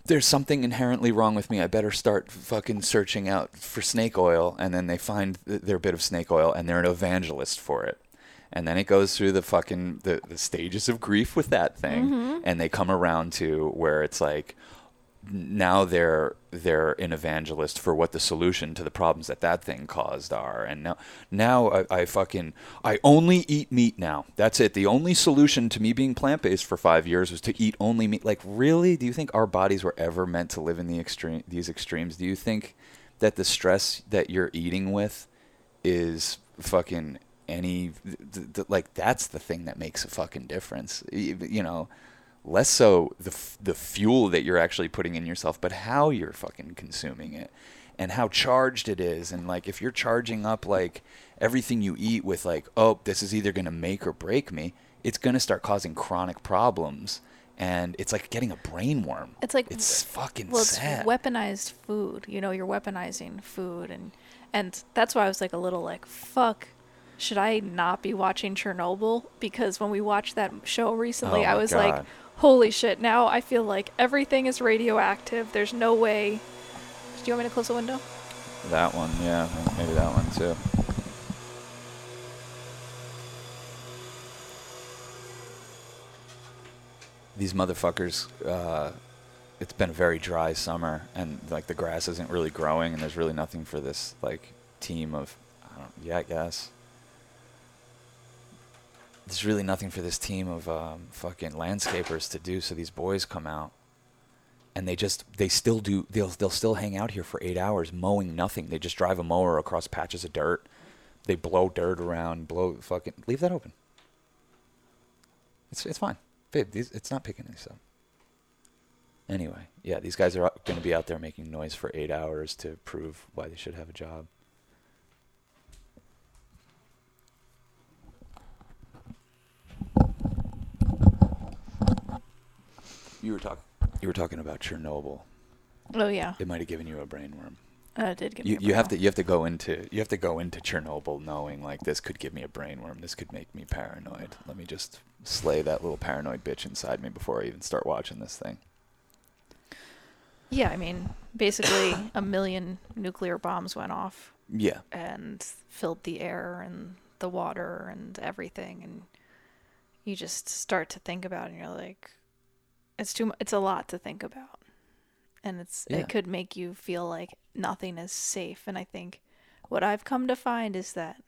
there's something inherently wrong with me. I better start fucking searching out for snake oil, and then they find th- their bit of snake oil, and they're an evangelist for it. And then it goes through the fucking the, the stages of grief with that thing, mm-hmm. and they come around to where it's like, now they're they're an evangelist for what the solution to the problems that that thing caused are. And now now I, I fucking I only eat meat now. That's it. The only solution to me being plant-based for five years was to eat only meat. Like really? Do you think our bodies were ever meant to live in the extreme these extremes? Do you think that the stress that you're eating with is fucking any th- th- like that's the thing that makes a fucking difference you know less so the f- the fuel that you're actually putting in yourself, but how you're fucking consuming it and how charged it is and like if you're charging up like everything you eat with like oh this is either going to make or break me, it's going to start causing chronic problems and it's like getting a brain worm. It's like it's fucking well, it's sad. weaponized food. You know, you're weaponizing food and and that's why I was like a little like fuck should I not be watching Chernobyl? Because when we watched that show recently, Oh I was like, holy shit, now I feel like everything is radioactive. There's no way. Do you want me to close the window? That one, yeah, maybe that one too. These motherfuckers, uh, it's been a very dry summer, and like the grass isn't really growing, and there's really nothing for this like team of, I don't, yeah, I guess. There's really nothing for this team of um, fucking landscapers to do, so these boys come out and they just they still do they'll they'll still hang out here for eight hours mowing nothing. They just drive a mower across patches of dirt. They blow dirt around, blow fucking leave that open. It's it's fine, babe. These, it's not picking this up. Anyway, yeah, these guys are going to be out there making noise for eight hours to prove why they should have a job. You were talking. You were talking about Chernobyl. Oh yeah, It might have given you a brain worm. uh, it did give me. You, a you have to you have to go into you have to go into Chernobyl knowing like this could give me a brain worm. This could make me paranoid. Let me just slay that little paranoid bitch inside me before I even start watching this thing. Yeah, I mean, basically a million nuclear bombs went off Yeah. and filled the air and the water and everything, and you just start to think about it, and you're like, it's too. It's a lot to think about, and it's Yeah. it could make you feel like nothing is safe. And I think what I've come to find is that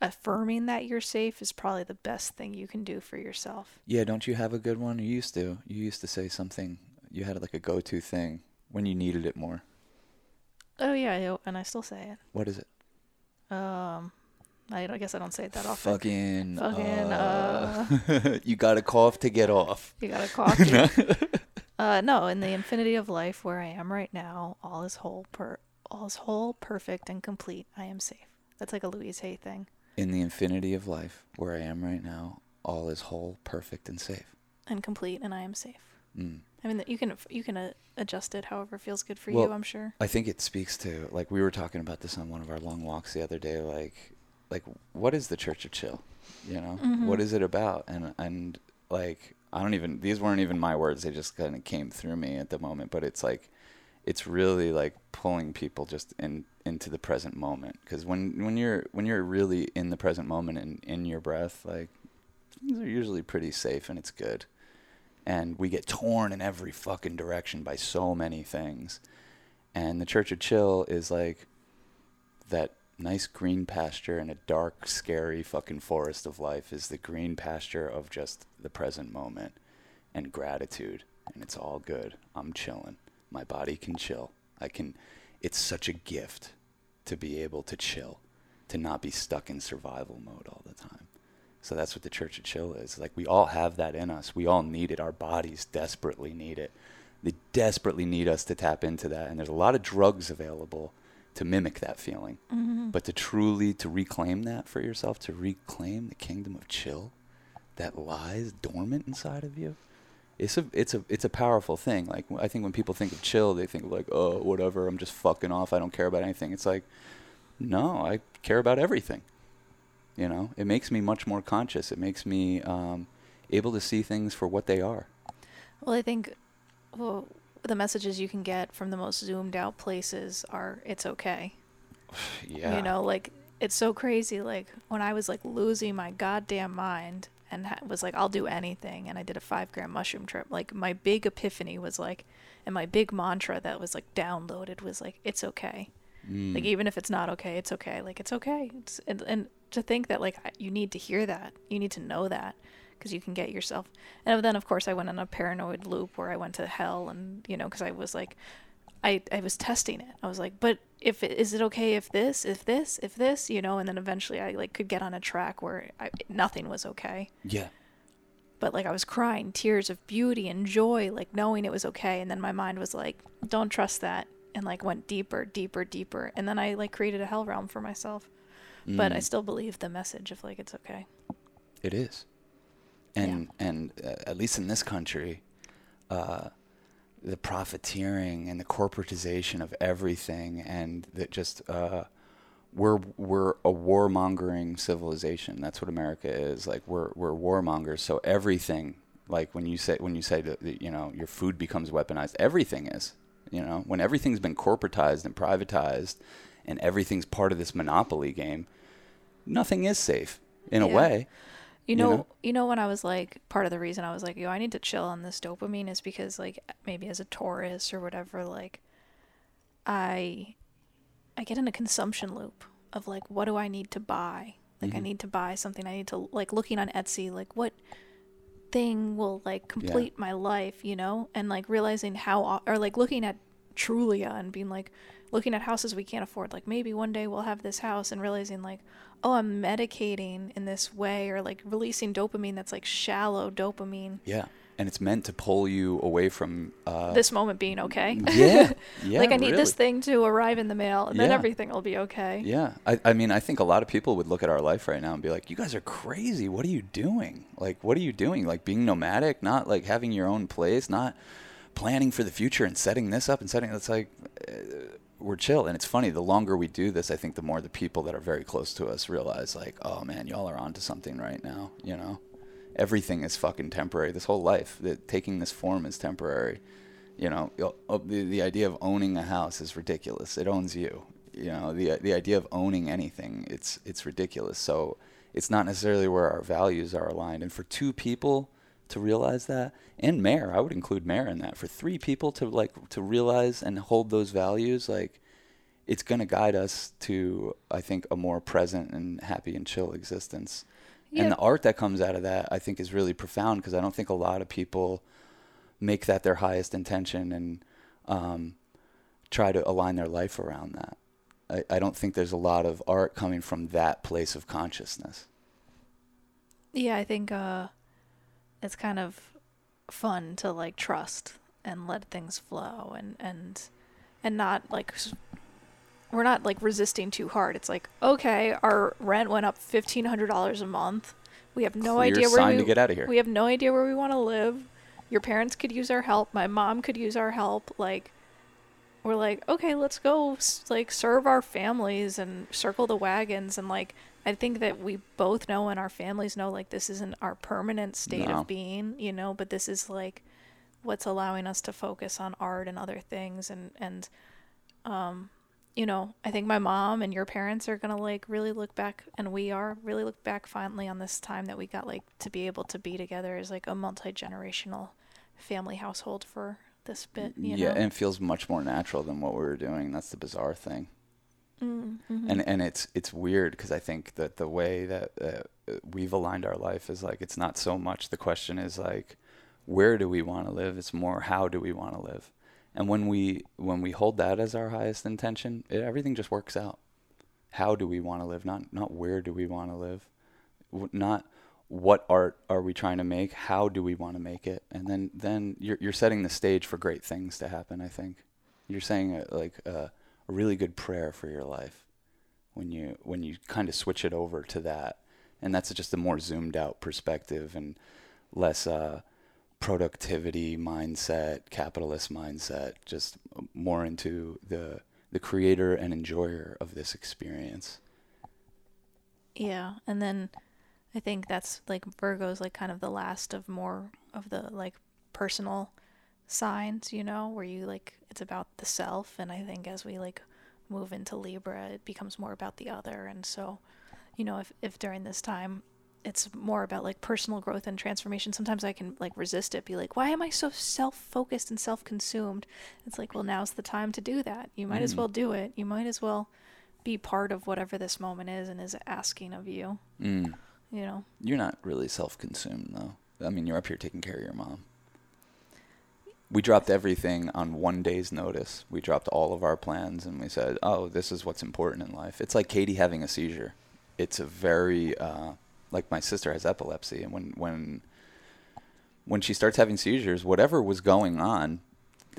affirming that you're safe is probably the best thing you can do for yourself. Yeah, don't you have a good one? You used to. You used to say something. You had like a go-to thing when you needed it more. Oh yeah, and I still say it. What is it? it. Um, I, I guess I don't say it that often. Fucking. Fucking, uh, you got to cough to get off. You got a coffee. uh, no, in the infinity of life where I am right now, all is whole, per, all is whole, perfect, and complete. I am safe. That's like a Louise Hay thing. In the infinity of life, where I am right now, all is whole, perfect, and safe. And complete, and I am safe. Mm. I mean, you can you can uh, adjust it however feels good for Well, you. I'm sure. I think it speaks to like we were talking about this on one of our long walks the other day. Like, like what is the Church of Chill? You know, what Mhm. is it about? And and like I don't even these weren't even my words. They just kind of came through me at the moment. But it's like it's really like pulling people just in into the present moment. Because when when you're when you're really in the present moment and in your breath, like things are usually pretty safe and it's good. And we get torn in every fucking direction by so many things. And the Church of Chill is like that nice green pasture in a dark, scary fucking forest of life is the green pasture of just the present moment and gratitude. And it's all good. I'm chilling. My body can chill. I can. It's such a gift to be able to chill, to not be stuck in survival mode all the time. So that's what the Church of Chill is. Like we all have that in us. We all need it. Our bodies desperately need it. They desperately need us to tap into that. And there's a lot of drugs available to mimic that feeling. Mm-hmm. But to truly to reclaim that for yourself, to reclaim the kingdom of chill that lies dormant inside of you, it's a it's a it's a powerful thing. Like I think when people think of chill, they think of like, oh, whatever, I'm just fucking off. I don't care about anything. It's like, no, I care about everything. You know, it makes me much more conscious. It makes me um, able to see things for what they are. Well, I think well, the messages you can get from the most zoomed out places are it's okay. yeah. You know, like it's so crazy. Like when I was like losing my goddamn mind and ha- was like, I'll do anything, and I did a five gram mushroom trip. Like my big epiphany was like, and my big mantra that was like downloaded was like, it's okay. Mm. Like even if it's not okay, it's okay. Like it's okay. It's, and, and to think that like you need to hear that, you need to know that, because you can get yourself. And then of course I went on a paranoid loop where I went to hell, and you know, because I was like, I I was testing it. I was like, but if it, is it okay if this, if this, if this, you know? And then eventually I like could get on a track where I, nothing was okay. yeah. But like I was crying tears of beauty and joy, like knowing it was okay. And then my mind was like, don't trust that, and like went deeper, deeper, deeper. And then I like created a hell realm for myself. But I Mm. still believe the message of like it's okay. It is, and and uh, at least in this country, uh, the profiteering and the corporatization of everything, and that just uh, we're we're a warmongering civilization. That's what America is. Like we're we're warmongers. So everything, like when you say when you say that that, you know your food becomes weaponized, everything is. You know when everything's been corporatized and privatized, and everything's part of this monopoly game, nothing is safe in a way. You You know, know? you know when I was like part of the reason I was like, yo, I need to chill on this dopamine is because like maybe as a Taurus or whatever, like I I get in a consumption loop of like what do I need to buy? Like I Mhm. need to buy something. I need to like looking on Etsy, like what thing will like complete my life, you know? And like realizing how or like looking at Trulia and being like looking at houses we can't afford. Like maybe one day we'll have this house and realizing like, oh, I'm medicating in this way or like releasing dopamine that's like shallow dopamine Yeah. and it's meant to pull you away from uh, this moment being okay. Yeah, yeah. like I need this thing to arrive in the mail, and then Yeah. everything will be okay. Yeah, I, I mean, I think a lot of people would look at our life right now and be like, "You guys are crazy. What are you doing? Like, what are you doing? Like being nomadic, not like having your own place, not planning for the future and setting this up and setting. It's like uh, we're chill." And it's funny. The longer we do this, I think the more the people that are very close to us realize, like, "Oh man, y'all are onto something right now." You know, everything is fucking temporary. This whole life, that taking this form is temporary. You know, uh, the the idea of owning a house is ridiculous. It owns you. You know, the the idea of owning anything, it's it's ridiculous. So it's not necessarily where our values are aligned. And for two people to realize that, and Mayor, I would include Mayor in that. For three people to like to realize and hold those values, like it's going to guide us to, I think, a more present and happy and chill existence. Yeah. And the art that comes out of that, I think, is really profound because I don't think a lot of people make that their highest intention and um, try to align their life around that. I, I don't think there's a lot of art coming from that place of consciousness. Yeah, I think uh, it's kind of fun to like trust and let things flow and and and not like we're not like resisting too hard. It's like okay, our rent went up fifteen hundred dollars a month. We have no Clear idea where we to get outta here. we have no idea where we want to live. Your parents could use our help. My mom could use our help. Like we're like okay, let's go like serve our families and circle the wagons and like I think that we both know and our families know like this isn't our permanent state No. of being, you know, but this is like what's allowing us to focus on art and other things and and um you know, I think my mom and your parents are going to like really look back and we are really look back fondly on this time that we got like to be able to be together as like a multi-generational family household for this bit, you yeah, know. and it feels much more natural than what we were doing. That's the bizarre thing. Mm-hmm. and and it's it's weird because I think that the way that uh, we've aligned our life is like it's not so much the question is like where do we want to live? It's more how do we want to live? And when we when we hold that as our highest intention it, everything just works out. How do we want to live? Not not where do we want to live not what art are we trying to make? How do we want to make it? And then then you're you're setting the stage for great things to happen I think. You're saying like uh, really good prayer for your life when you when you kind of switch it over to that. And that's just a more zoomed out perspective and less uh, productivity mindset capitalist mindset just more into the the creator and enjoyer of this experience. Yeah, and then I think that's like Virgo's like kind of the last of more of the like personal signs, you know, where you like it's about the self and I think as we like move into Libra, it becomes more about the other and so, you know, if if during this time it's more about like personal growth and transformation. Sometimes I can like resist it, be like, why am I so self focused and self consumed? It's like, well, now's the time to do that. You might as Mm. well do it. You might as well be part of whatever this moment is and is asking of you, mm. you know? you're not really self-consumed though i mean you're up here taking care of your mom we dropped everything on one day's notice. We dropped all of our plans and we said oh this is what's important in life. It's like katie having a seizure. It's a very uh, like my sister has epilepsy and when when when she starts having seizures whatever was going on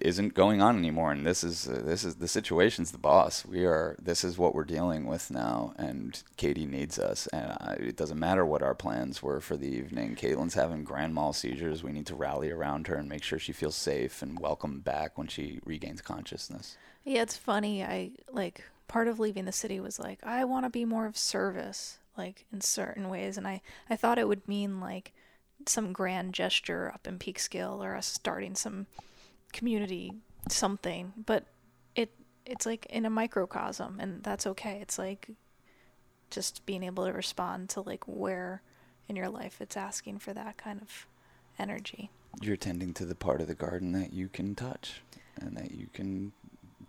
isn't going on anymore and this is uh, this is the situation's the boss we are this is what we're dealing with now and katie needs us and I, it doesn't matter what our plans were for the evening caitlin's having grand mal seizures we need to rally around her and make sure she feels safe and welcome back when she regains consciousness Yeah, it's funny. I like part of leaving the city was like, I want to be more of service, like in certain ways. And I, I thought it would mean like some grand gesture up in Peekskill or us starting some community something. But it it's like in a microcosm and that's okay. It's like just being able to respond to like where in your life it's asking for that kind of energy. you're tending to the part of the garden that you can touch and that you can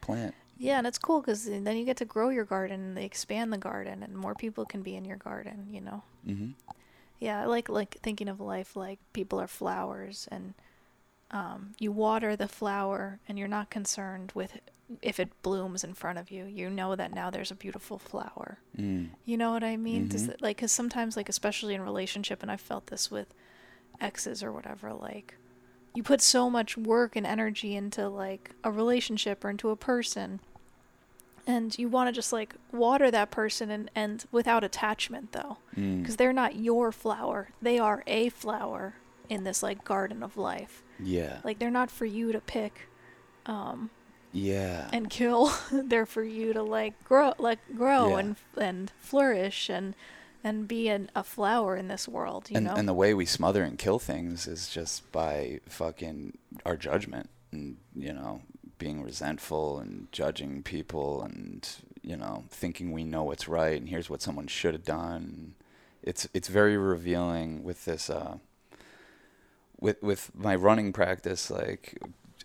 plant Yeah, and it's cool because then you get to grow your garden and they expand the garden and more people can be in your garden, you know? hmm Yeah, I like like thinking of life like people are flowers and um, you water the flower and you're not concerned with if it blooms in front of you. You know that now there's a beautiful flower. mm. You know what I mean? Mhm. it, like, because sometimes, like, especially in relationship, and I've felt this with exes or whatever, like, you put so much work and energy into like a relationship or into a person and you want to just like water that person and, and without attachment though Mm. because they're not your flower they are a flower in this like garden of life Yeah. like they're not for you to pick um yeah. and kill they're for you to like grow like grow Yeah. and and flourish and and be an, a flower in this world you and, know and the way we smother and kill things is just by fucking our judgment and you know being resentful and judging people and you know thinking we know what's right and here's what someone should have done it's it's very revealing with this uh with with my running practice like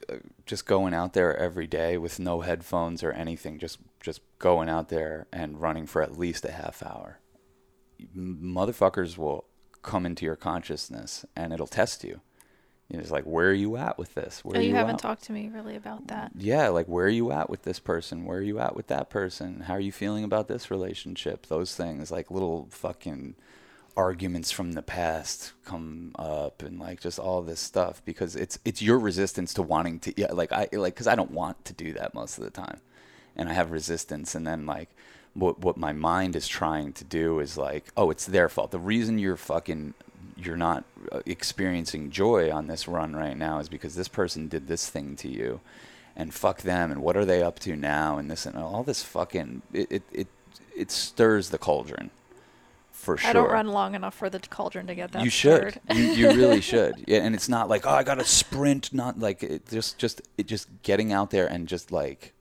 uh, just going out there every day with no headphones or anything just just going out there and running for at least a half hour motherfuckers will come into your consciousness and it'll test you. You know, it's like, where are you at with this? Where oh, are you, haven't at? talked to me really about that Yeah, like where are you at with this person? Where are you at with that person? How are you feeling about this relationship? Those things, like little fucking arguments from the past come up and like just all this stuff because it's it's your resistance to wanting to yeah like I like cuz I don't want to do that most of the time. And I have resistance and then like what what my mind is trying to do is like, oh, it's their fault. The reason you're fucking you're not uh, experiencing joy on this run right now is because this person did this thing to you and fuck them and what are they up to now and this and all this fucking it it it, it stirs the cauldron for sure i don't run long enough for the cauldron to get that you should. you, you really should. Yeah and it's not like oh i gotta sprint not like it just just it just getting out there and just like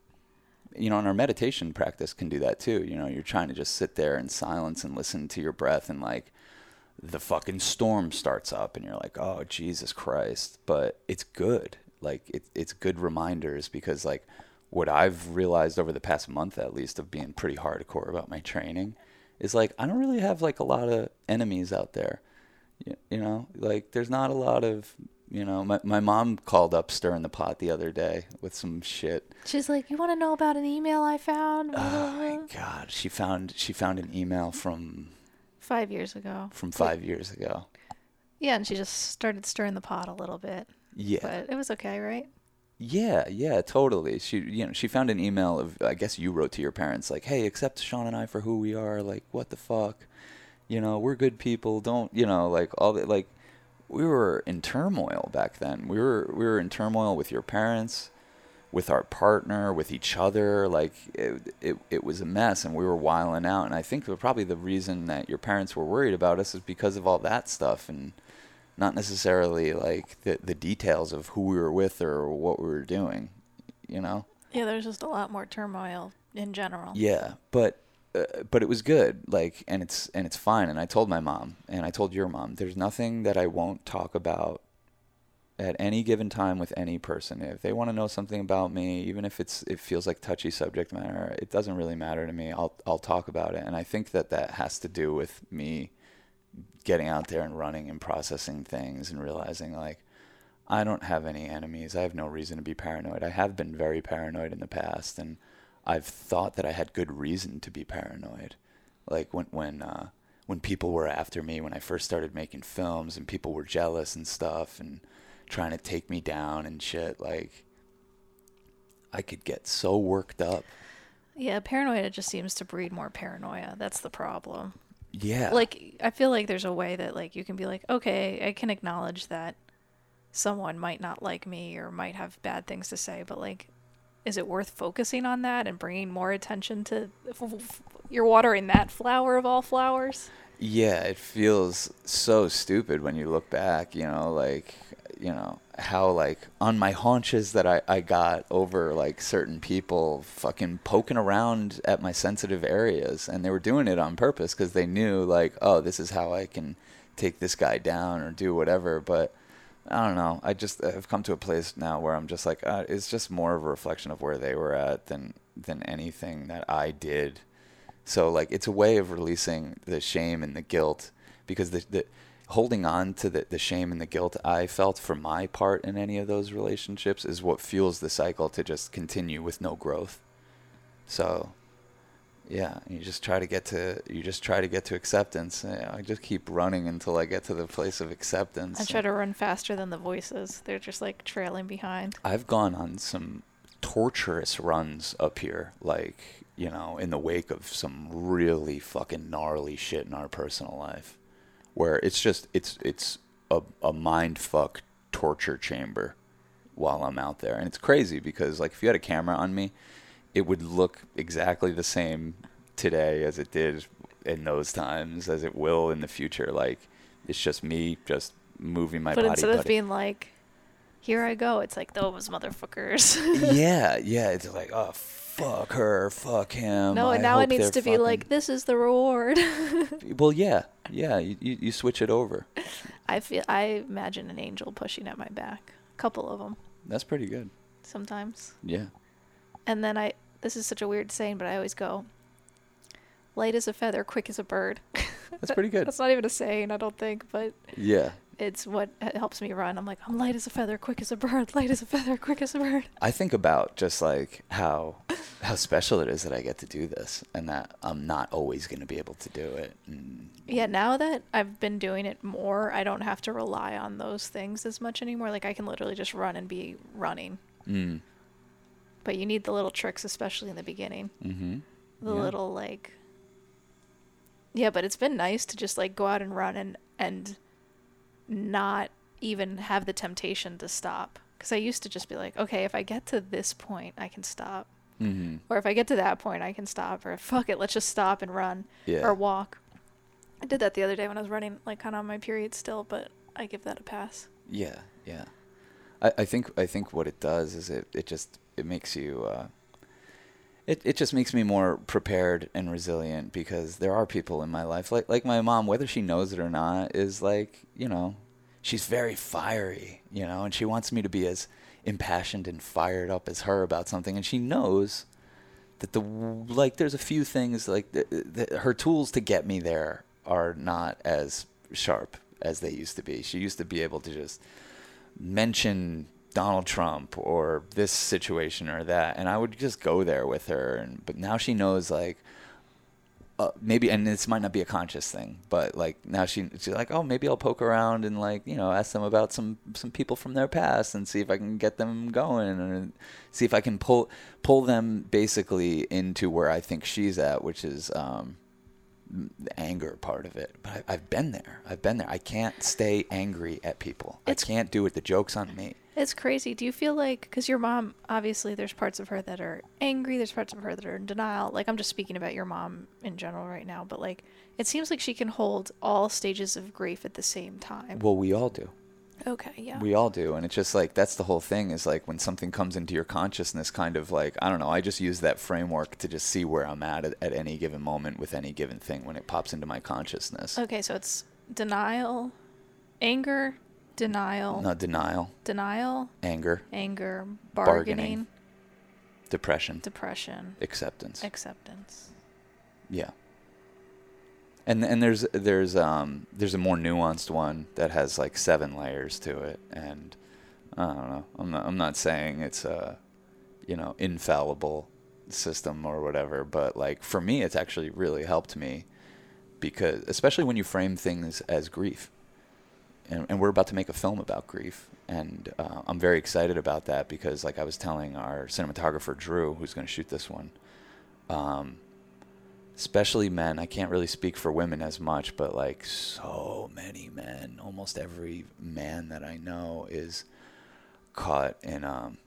you know and our meditation practice can do that too. You know you're trying to just sit there in silence and listen to your breath and like the fucking storm starts up and you're like oh jesus christ. But it's good. Like it, it's good reminders because like what i've realized over the past month at least of being pretty hardcore about my training is like i don't really have like a lot of enemies out there you, you know? Like there's not a lot of you know my, my mom called up stirring the pot the other day with some shit. She's like you want to know about an email i found? Oh my god. She found she found an email from five years ago. From five years ago. Yeah and she just started stirring the pot a little bit. Yeah. But it was okay right Yeah, yeah, totally. She, you know, she found an email of, I guess you wrote to your parents like, "Hey, accept Sean and I for who we are. Like, what the fuck? You know, we're good people. Don't, you know, like all that. Like, we were in turmoil back then. We were, we were in turmoil with your parents, with our partner, with each other. Like, it, it, it was a mess, and we were wiling out. And I think probably the reason that your parents were worried about us is because of all that stuff and not necessarily like the the details of who we were with or what we were doing, you know. yeah there's just a lot more turmoil in general Yeah, but uh, but it was good, like, and it's and it's fine. And I told my mom, and I told your mom, there's nothing that I won't talk about at any given time with any person. If they want to know something about me, even if it's it feels like touchy subject matter, it doesn't really matter to me. I'll I'll talk about it. And I think that that has to do with me getting out there and running and processing things and realizing like I don't have any enemies. I have no reason to be paranoid. I have been very paranoid in the past and I've thought that I had good reason to be paranoid. Like when when uh when people were after me when I first started making films and people were jealous and stuff and trying to take me down and shit like I could get so worked up. yeah paranoia just seems to breed more paranoia that's the problem Yeah. like I feel like there's a way that like you can be like, okay, I can acknowledge that someone might not like me or might have bad things to say, but like, is it worth focusing on that and bringing more attention to? f- f- You're watering that flower of all flowers. Yeah, it feels so stupid when you look back, you know, like, you know, how, like, on my haunches that I, I got over, like, certain people fucking poking around at my sensitive areas. And they were doing it on purpose because they knew, like, oh, this is how I can take this guy down or do whatever. But I don't know. I just have come to a place now where I'm just like, uh, it's just more of a reflection of where they were at than, than anything that I did. So like it's a way of releasing the shame and the guilt because the, the holding on to the, the shame and the guilt I felt for my part in any of those relationships is what fuels the cycle to just continue with no growth. So Yeah, you just try to get to you just try to get to acceptance. I just keep running until I get to the place of acceptance. I try to run faster than the voices. They're just like trailing behind. I've gone on some torturous runs up here, like you know, in the wake of some really fucking gnarly shit in our personal life, where it's just it's it's a a mind fuck torture chamber while I'm out there, and it's crazy because like if you had a camera on me, it would look exactly the same today as it did in those times as it will in the future. Like it's just me just moving my but body. instead of being like, "Here I go," it's like those motherfuckers. yeah, yeah. It's like, oh, fuck her, fuck him. no, I and now it needs to be like, "This is the reward." Well, yeah, yeah. You, you, you switch it over. I feel. I imagine an angel pushing at my back. A couple of them That's pretty good. sometimes. Yeah. And then I. This is such a weird saying, but I always go, "Light as a feather, quick as a bird." That's pretty good. That's not even a saying, I don't think, but Yeah. It's what helps me run. I'm like, I'm light as a feather, quick as a bird. Light as a feather, quick as a bird. I think about just like how how special it is that I get to do this, and that I'm not always going to be able to do it. And Yeah, now that I've been doing it more, I don't have to rely on those things as much anymore. Like I can literally just run and be running. mm, But you need the little tricks, especially in the beginning. mm-hmm. The Yeah. little like Yeah, but it's been nice to just like go out and run and and not even have the temptation to stop. Cuz I used to just be like, okay, if I get to this point, I can stop. Mm-hmm. Or if I get to that point, I can stop. Or fuck it, let's just stop and run Yeah. or walk. I did that the other day when I was running, like kind of on my period still, but I give that a pass. Yeah, yeah. I, I think I think what it does is it, it just it makes you uh, it it just makes me more prepared and resilient because there are people in my life like like my mom whether she knows it or not is like you know she's very fiery you know and she wants me to be as impassioned and fired up as her about something and she knows that the like there's a few things like the, the, her tools to get me there are not as sharp as they used to be. She used to be able to just mention Donald Trump or this situation or that, and I would just go there with her. And but now she knows like. Uh, maybe and this might not be a conscious thing, but like now she she's like, oh, maybe I'll poke around and like you know ask them about some some people from their past and see if I can get them going and see if I can pull pull them basically into where I think she's at, which is um, the anger part of it. But I, I've been there. I've been there. I can't stay angry at people. It's- I can't do it. The joke's on me. It's crazy. Do you feel like, because your mom, obviously, there's parts of her that are angry, there's parts of her that are in denial. Like, I'm just speaking about your mom in general right now, but like, it seems like she can hold all stages of grief at the same time. Well, we all do. Okay, yeah. We all do. And it's just like that's the whole thing is like when something comes into your consciousness, kind of like, I don't know, I just use that framework to just see where I'm at at, at any given moment with any given thing when it pops into my consciousness. okay, so it's denial, anger, denial, No, denial, denial, anger, anger, Bargaining. bargaining, depression, depression, acceptance. acceptance. Yeah. And and there's there's um there's a more nuanced one that has like seven layers to it and I don't know. I'm not I'm not saying it's a you know infallible system or whatever, but like for me it's actually really helped me because especially when you frame things as grief. And, and we're about to make a film about grief and uh, I'm very excited about that because like I was telling our cinematographer Drew who's going to shoot this one um, especially men. I can't really speak for women as much, but like so many men, almost every man that I know is caught in um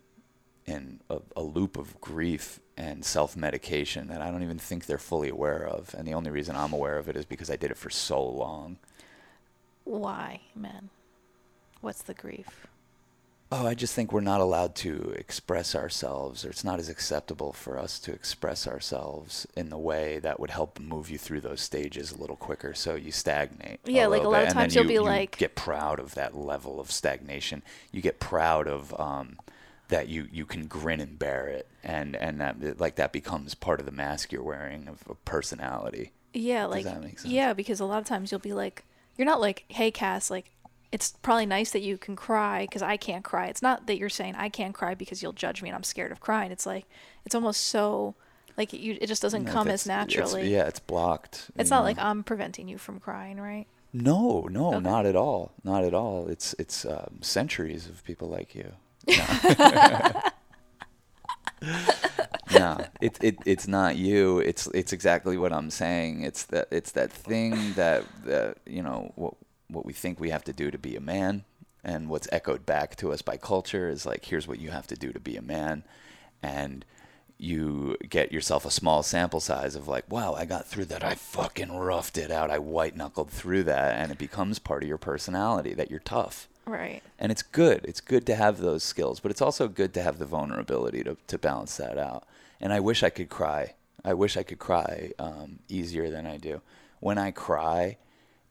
in a, a loop of grief and self-medication that I don't even think they're fully aware of. And the only reason I'm aware of it is because I did it for so long. Why, man? What's the grief? Oh, I just think we're not allowed to express ourselves, or it's not as acceptable for us to express ourselves in the way that would help move you through those stages a little quicker. So you stagnate. Yeah, like a lot bit, of times you'll you- be you like- get proud of that level of stagnation. You get proud of um, that you you can grin and bear it, and and that like that becomes part of the mask you're wearing of a personality. Yeah, like that make sense? yeah, because a lot of times you'll be like, you're not like, hey, Cass, like, it's probably nice that you can cry because I can't cry. It's not that you're saying I can't cry because you'll judge me and I'm scared of crying. It's like, it's almost so Like you, it just doesn't No, come as naturally. It's, yeah, it's blocked. It's not know? like I'm preventing you from crying, right? No, no, Okay. not at all. Not at all. It's it's um, centuries of people like you. No, no it, it it's not you. It's it's exactly what I'm saying. It's that it's that thing that that you know what what we think we have to do to be a man, and what's echoed back to us by culture is like here's what you have to do to be a man, and you get yourself a small sample size of like, wow, I got through that. I fucking roughed it out. I white knuckled through that. And it becomes part of your personality that you're tough. Right. And it's good. It's good to have those skills, but it's also good to have the vulnerability to, to balance that out. And I wish I could cry. I wish I could cry um, easier than I do. When I cry,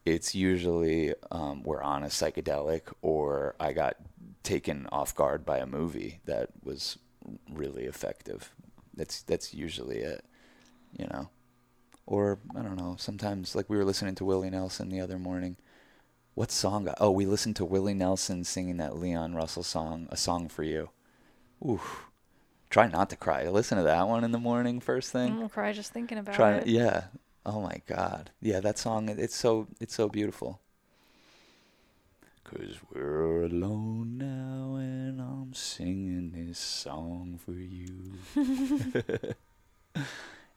it's usually um, we're on a psychedelic or I got taken off guard by a movie that was really effective. That's that's usually it, you know. Or I don't know. Sometimes like we were listening to Willie Nelson the other morning. What song? Oh, we listened to Willie Nelson singing that Leon Russell song, "A Song for You." Oof. Try not to cry. Listen to that one in the morning first thing. I'm gonna cry just thinking about Try it. yeah. Oh my god. Yeah, that song it's so it's so beautiful. Cause we're alone now and I'm singing this song for you.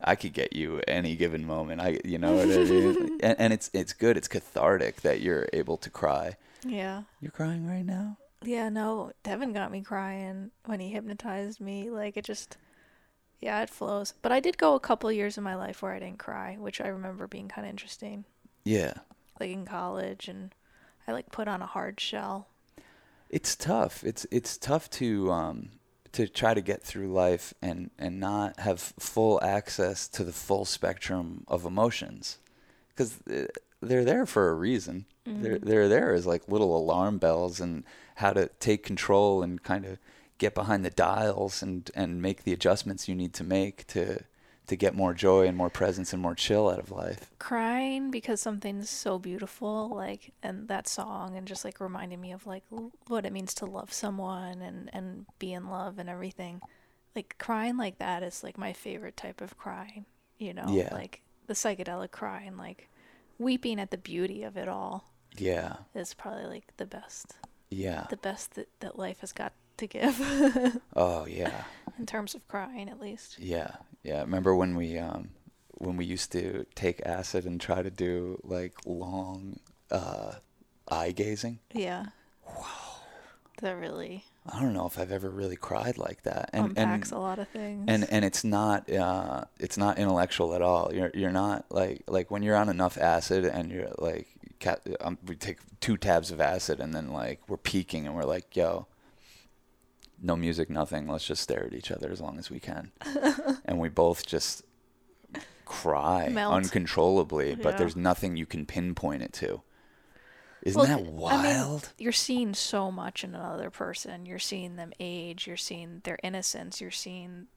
I could get you any given moment. I you know what I mean? and, and it's it's good. It's cathartic that you're able to cry. Yeah. You're crying right now? Yeah, no, Devin got me crying when he hypnotized me. Like it just yeah, it flows. But I did go a couple years in my life where I didn't cry, which I remember being kind of interesting. Yeah. Like in college and I like put on a hard shell. it's tough. It's it's tough to um to try to get through life and and not have full access to the full spectrum of emotions because uh, they're there for a reason. Mm-hmm. They're they're there as like little alarm bells and how to take control and kind of get behind the dials and and make the adjustments you need to make to to get more joy and more presence and more chill out of life. Crying because something's so beautiful, like and that song and just like reminding me of like what it means to love someone and and be in love and everything. Like crying like that is like my favorite type of crying, you know? Yeah. Like the psychedelic crying, like weeping at the beauty of it all Yeah. is probably like the best. Yeah. The best that, that life has got to give Oh, yeah. in terms of crying at least. Yeah, yeah. Remember when we um when we used to take acid and try to do like long uh eye gazing? Yeah. Wow. That really I don't know if I've ever really cried like that. And unpacks and a lot of things. and and it's not uh it's not intellectual at all. You're you're not like like when you're on enough acid and you're like ca- um, we take two tabs of acid and then like we're peaking and we're like, yo, no music, nothing. Let's just stare at each other as long as we can. and we both just cry Melt. uncontrollably, but there's nothing you can pinpoint it to. Isn't Well, that th- I mean, wild? you're seeing so much in another person. You're seeing them age. You're seeing their innocence. You're seeing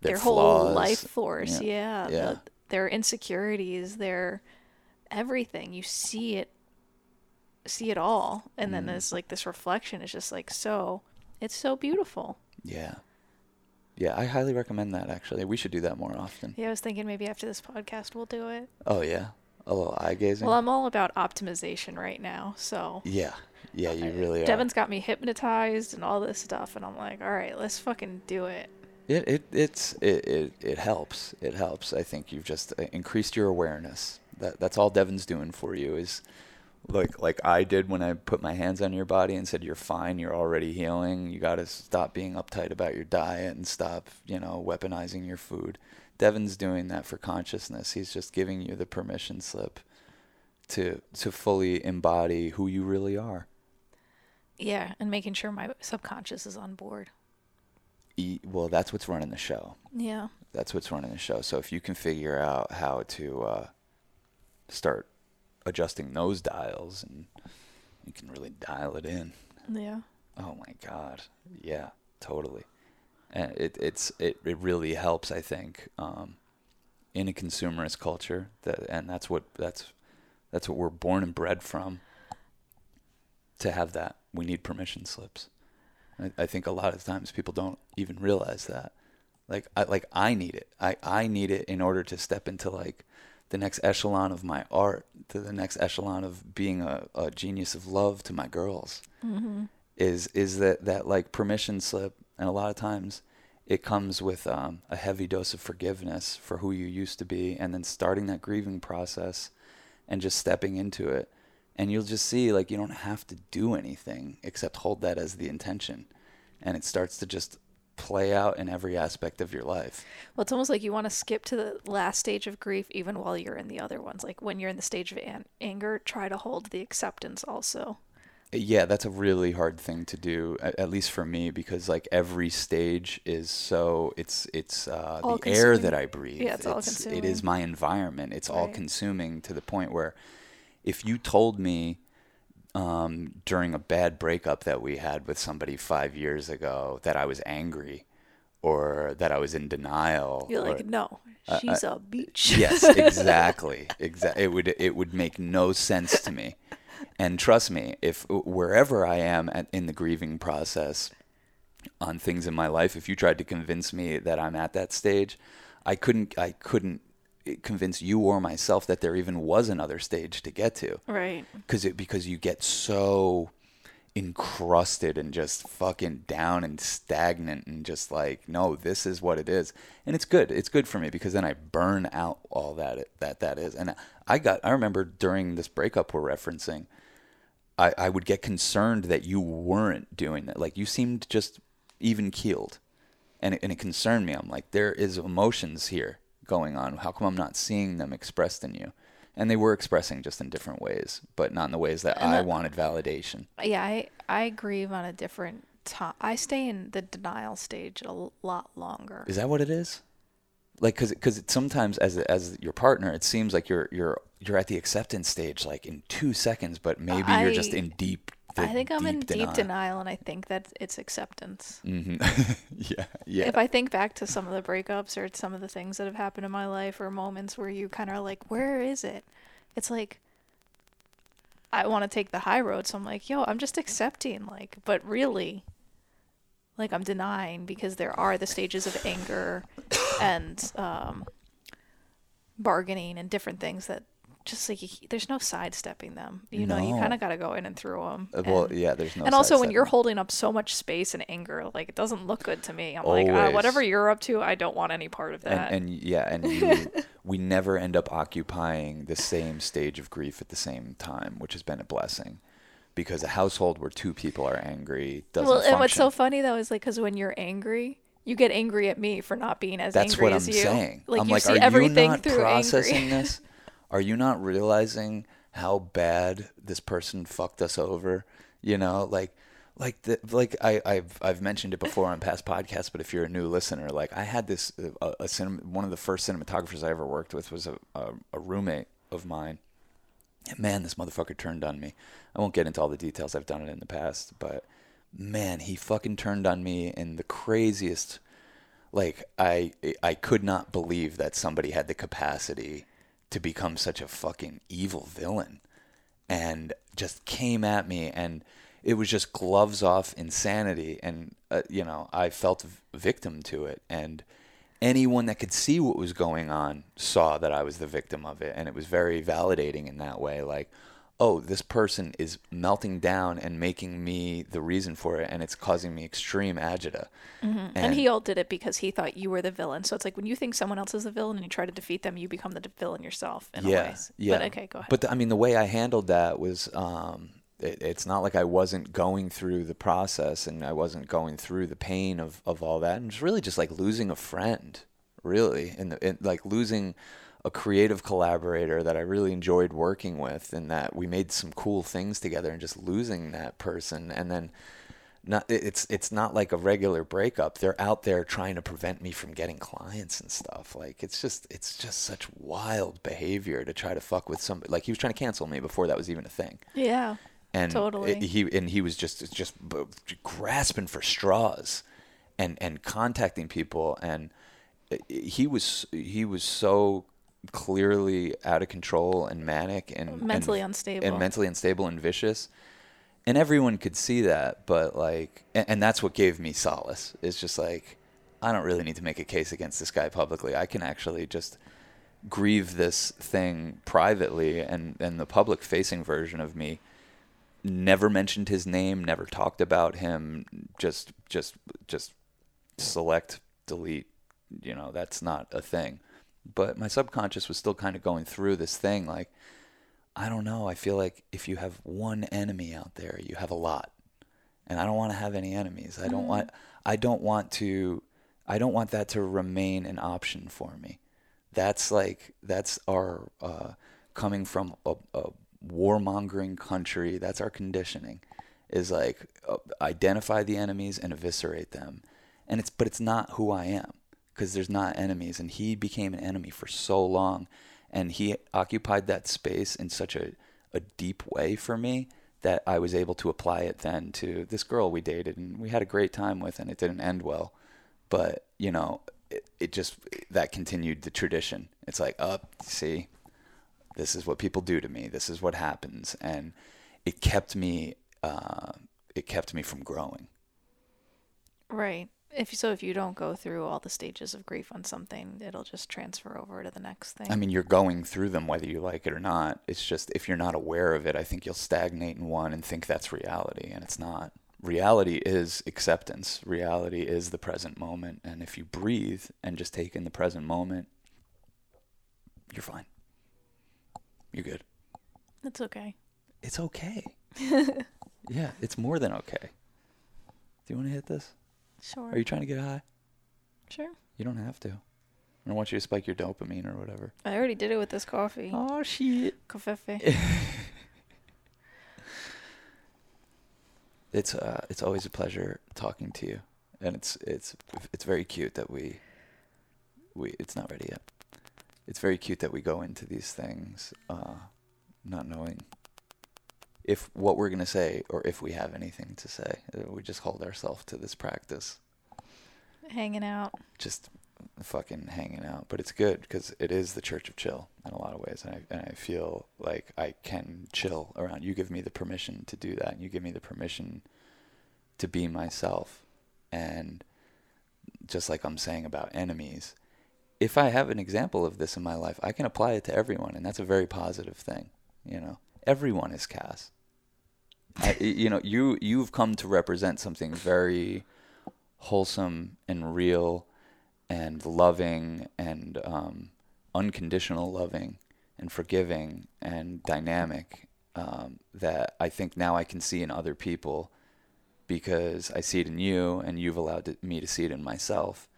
their, whole life force. Yeah. Yeah. Yeah. the- their insecurities. Their everything. You see it. See it all, and then Mm. there's like this reflection. It's just like so. It's so beautiful. Yeah. Yeah, I highly recommend that actually. We should do that more often. Yeah, I was thinking maybe after this podcast we'll do it. Oh yeah. A little eye gazing. Well, I'm all about optimization right now, so yeah. Yeah, you really are. Devin's got me hypnotized and all this stuff, and I'm like, all right, let's fucking do it. It it it's it, it it helps. It helps. I think you've just uh, increased your awareness. That that's all Devin's doing for you is like like I did when I put my hands on your body and said you're fine, you're already healing. You got to stop being uptight about your diet and stop, you know, weaponizing your food. Devin's doing that for consciousness. He's just giving you the permission slip to to fully embody who you really are. Yeah, and making sure my subconscious is on board. E- well, that's what's running the show. Yeah. that's what's running the show. So if you can figure out how to uh, start adjusting those dials, and you can really dial it in. Yeah. Oh my God, yeah, totally. And it it's it, it really helps. I think um, in a consumerist culture that, and that's what that's that's what we're born and bred from. To have that, we need permission slips. I, I think a lot of times people don't even realize that. Like I like I need it. I I need it in order to step into like the next echelon of my art, to the next echelon of being a, a genius of love to my girls. Mm-hmm. Is is that that like permission slip, and a lot of times it comes with um, a heavy dose of forgiveness for who you used to be, and then starting that grieving process, and just stepping into it, and you'll just see like you don't have to do anything except hold that as the intention, and it starts to just play out in every aspect of your life. Well, it's almost like you want to skip to the last stage of grief even while you're in the other ones. Like when you're in the stage of an- anger, try to hold the acceptance also. Yeah, that's a really hard thing to do, at, least for me, because like every stage is so it's it's uh, the air that I breathe. Yeah, it's it is all-consuming. It is my environment. It's all consuming to the point where, if you told me um, during a bad breakup that we had with somebody five years ago that I was angry, or that I was in denial, You're or- like, no, Uh, she's a beach. yes, exactly. Exactly. It would it would make no sense to me. And trust me, if wherever I am at, in the grieving process on things in my life, if you tried to convince me that I'm at that stage, I couldn't I couldn't convince you or myself that there even was another stage to get to. Right. because it because you get so encrusted and just fucking down and stagnant and just like no this is what it is. And it's good. It's good for me because then I burn out all that it, that that is. And I got I remember during this breakup we're referencing I I would get concerned that you weren't doing that. Like you seemed just even keeled. And it, and it concerned me. I'm like there is emotions here going on how come I'm not seeing them expressed in you and they were expressing just in different ways, but not in the ways that And I that- wanted validation. Yeah, I, I grieve on a different time. I stay in the denial stage a lot longer. Is that what it is? Like, cause, cause it, sometimes as as your partner, it seems like you're you're you're at the acceptance stage like in two seconds, but maybe you're just in deep. I think I'm in deep deep denial, and I think that it's acceptance. hmm yeah, yeah. If I think back to some of the breakups or some of the things that have happened in my life or moments where you kind of are like, where is it? It's like, I want to take the high road. So I'm like, yo, I'm just accepting. Like, but really, like, I'm denying because there are the stages of anger and um, bargaining and different things that just like, you, there's no sidestepping them. You know, you No. kind of got to go in and through them. Uh, well, yeah. There's no. and also, when you're holding up so much space and anger, like it doesn't look good to me. I'm like, uh, whatever you're up to, I don't want any part of that. and, and yeah, and you, we never end up occupying the same stage of grief at the same time, which has been a blessing. Because a household where two people are angry doesn't well, and what's so funny though is like, because when you're angry, you get angry at me for not being as That's angry what I'm as you. saying. Like I'm you like, see are everything you not through processing angry. this? Are you not realizing how bad this person fucked us over? You know, like, like the, like I, I've I've mentioned it before on past podcasts, but if you're a new listener, like I had this uh, a, a cinem- one of the first cinematographers I ever worked with was a, a, a roommate of mine. And man, this motherfucker turned on me. I won't get into all the details. I've done it in the past, but man, he fucking turned on me in the craziest like I I could not believe that somebody had the capacity to become such a fucking evil villain and just came at me and it was just gloves off insanity and uh, you know I felt victim to it. And anyone that could see what was going on saw that I was the victim of it. And it was very validating in that way. Like oh this person is melting down and making me the reason for it and it's causing me extreme agita and, he all did it because he thought you were the villain. So it's like when you think someone else is the villain and you try to defeat them, you become the villain yourself in a way. yeah. But okay, go ahead. But the, I mean, the way I handled that was, um, it, it's not like I wasn't going through the process and I wasn't going through the pain of, of all that. And it's really just like losing a friend, really, and in, like losing a creative collaborator that I really enjoyed working with, and that we made some cool things together, and just losing that person, and then. not it's it's not like a regular breakup. They're out there trying to prevent me from getting clients and stuff. Like it's just it's just such wild behavior to try to fuck with somebody. Like he was trying to cancel me before that was even a thing. yeah. And Totally. it- he and he was just just grasping for straws, and and contacting people. And he was he was so clearly out of control and manic and Mentally and, unstable. and mentally unstable and vicious and everyone could see that but like and, and that's what gave me solace it's just like I don't really need to make a case against this guy publicly. I can actually just grieve this thing privately and and the public facing version of me never mentioned his name, never talked about him, just just just select delete, you know, that's not a thing. But my subconscious was still kind of going through this thing like I don't know, I feel like if you have one enemy out there, you have a lot. And I don't want to have any enemies. I don't want I don't want to I don't want that to remain an option for me. That's like that's our uh, coming from a, a warmongering country. That's our conditioning. Is like uh, identify the enemies and eviscerate them, and it's but it's not who I am because there's not enemies, and he became an enemy for so long, and he occupied that space in such a a deep way for me that I was able to apply it then to this girl we dated and we had a great time with, and it didn't end well, but you know it, it just that continued the tradition. It's like, up, oh, see, this is what people do to me. This is what happens, and it kept me. Uh, it kept me from growing. Right. If so, if you don't go through all the stages of grief on something, it'll just transfer over to the next thing. I mean, you're going through them whether you like it or not. It's just if you're not aware of it, I think you'll stagnate in one and think that's reality, and it's not reality is acceptance. Reality is the present moment. And if you breathe and just take in the present moment, you're fine. You're good. It's okay. It's okay. yeah, it's more than okay. Do you want to hit this? Sure. Are you trying to get high? Sure. You don't have to. I don't want you to spike your dopamine or whatever. I already did it with this coffee. Oh shit. Coffee. it's uh, it's always a pleasure talking to you, and it's it's it's very cute that we we it's not ready yet. It's very cute that we go into these things uh, not knowing if what we're gonna say or if we have anything to say. Uh, we just hold ourselves to this practice. Hanging out. Just fucking hanging out, but it's good because it is the church of chill in a lot of ways, and I and I feel like I can chill around. You give me the permission to do that, and you give me the permission to be myself, and just like I'm saying about enemies, if I have an example of this in my life, I can apply it to everyone, and that's a very positive thing. You know, everyone is Cass. I, you know, you you've come to represent something very wholesome and real and loving and um, unconditional loving and forgiving and dynamic um, that I think now I can see in other people because I see it in you and you've allowed to, me to see it in myself.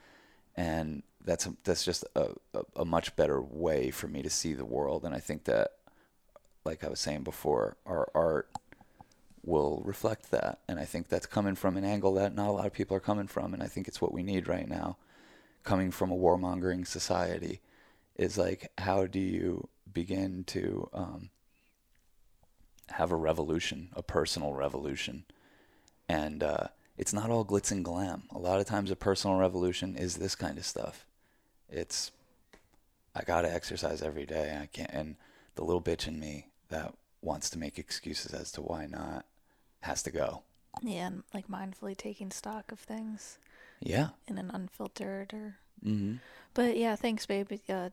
And that's a, that's just a, a, a much better way for me to see the world. And I think that, like I was saying before, our art will reflect that. And I think that's coming from an angle that not a lot of people are coming from. And I think it's what we need right now coming from a warmongering society is like how do you begin to um, have a revolution, a personal revolution, and uh, it's not all glitz and glam. A lot of times, a personal revolution is this kind of stuff. It's I gotta exercise every day. I can't, and the little bitch in me that wants to make excuses as to why not has to go. Yeah, and like mindfully taking stock of things. Yeah. In an unfiltered or. Mm-hmm. But yeah, thanks, babe. Uh,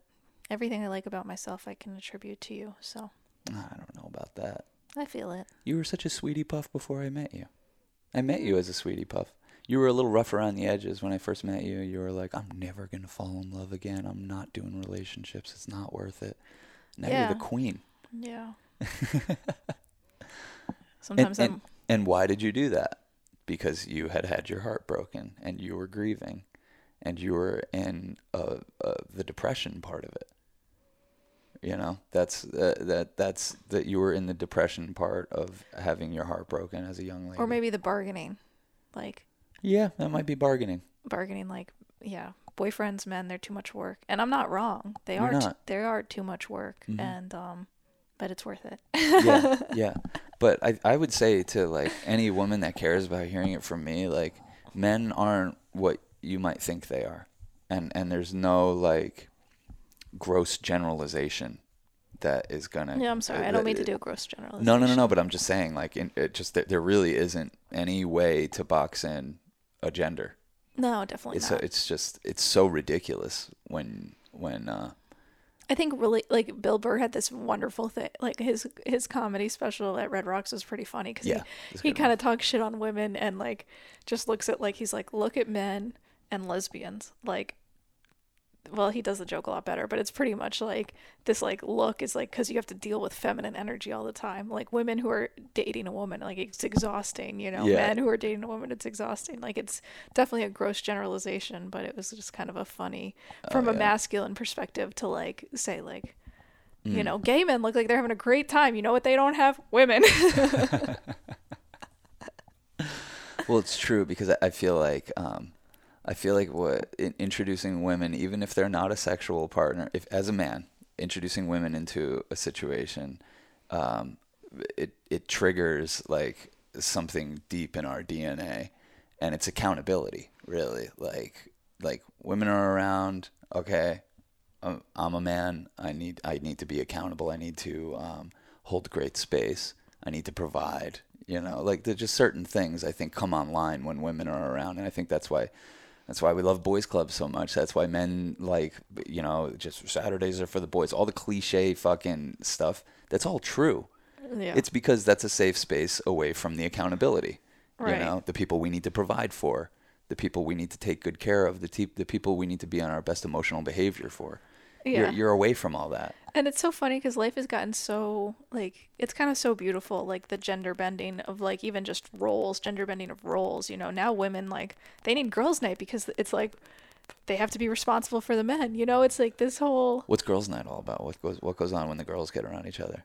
everything I like about myself, I can attribute to you. So. I don't know about that. I feel it. You were such a sweetie puff before I met you. I met you as a sweetie puff. You were a little rough around the edges when I first met you. You were like, "I'm never gonna fall in love again. I'm not doing relationships. It's not worth it." Now yeah. you're the queen. Yeah. Sometimes and, I'm. And, and why did you do that? because you had had your heart broken and you were grieving and you were in uh, uh, the depression part of it. You know, that's uh, that that's that you were in the depression part of having your heart broken as a young lady. Or maybe the bargaining, like. Yeah, that might be bargaining. Bargaining, like yeah, boyfriends, men, they're too much work, and I'm not wrong. They You're are. Not. T- they are too much work, mm-hmm. and um, but it's worth it. yeah, yeah. But I I would say to like any woman that cares about hearing it from me, like men aren't what you might think they are, and and there's no like gross generalization that is gonna. Yeah, I'm sorry. Uh, I don't mean to do a gross generalization. No, no, no, no. But I'm just saying, like, in, it just there really isn't any way to box in a gender. No, definitely It's not. a, it's just it's so ridiculous when when uh I think really like Bill Burr had this wonderful thing. Like his his comedy special at Red Rocks was pretty funny because Yeah, he, he kind of talks shit on women and like just looks at like he's like look at men and lesbians like. Well, he does the joke a lot better, but it's pretty much like this like look is like because you have to deal with feminine energy all the time. Like women who are dating a woman, like it's exhausting. You know, Yeah. men who are dating a woman, it's exhausting. Like it's definitely a gross generalization, but it was just kind of a funny from a Oh, yeah. masculine perspective to like say like you Mm. know gay men look like they're having a great time you know what they don't have women Well, it's true because I- I feel like um, I feel like what in, introducing women, even if they're not a sexual partner, if as a man introducing women into a situation, um, it it triggers like something deep in our DNA, and it's accountability. Really, like like women are around. Okay, I'm, I'm a man. I need I need to be accountable. I need to um, hold great space. I need to provide. You know, like there's just certain things I think come online when women are around, and I think that's why that's why we love boys clubs so much. That's why men like you know just Saturdays are for the boys. All the cliche fucking stuff. That's all true. yeah It's because that's a safe space away from the accountability. Right. You know, the people we need to provide for, the people we need to take good care of, the te- the people we need to be on our best emotional behavior for. Yeah. You're you're away from all that. And it's so funny because life has gotten so like it's kind of so beautiful like the gender bending of like even just roles gender bending of roles you know now women like they need girls night because it's like they have to be responsible for the men you know it's like this whole What's girls' night all about? What goes what goes on when the girls get around each other?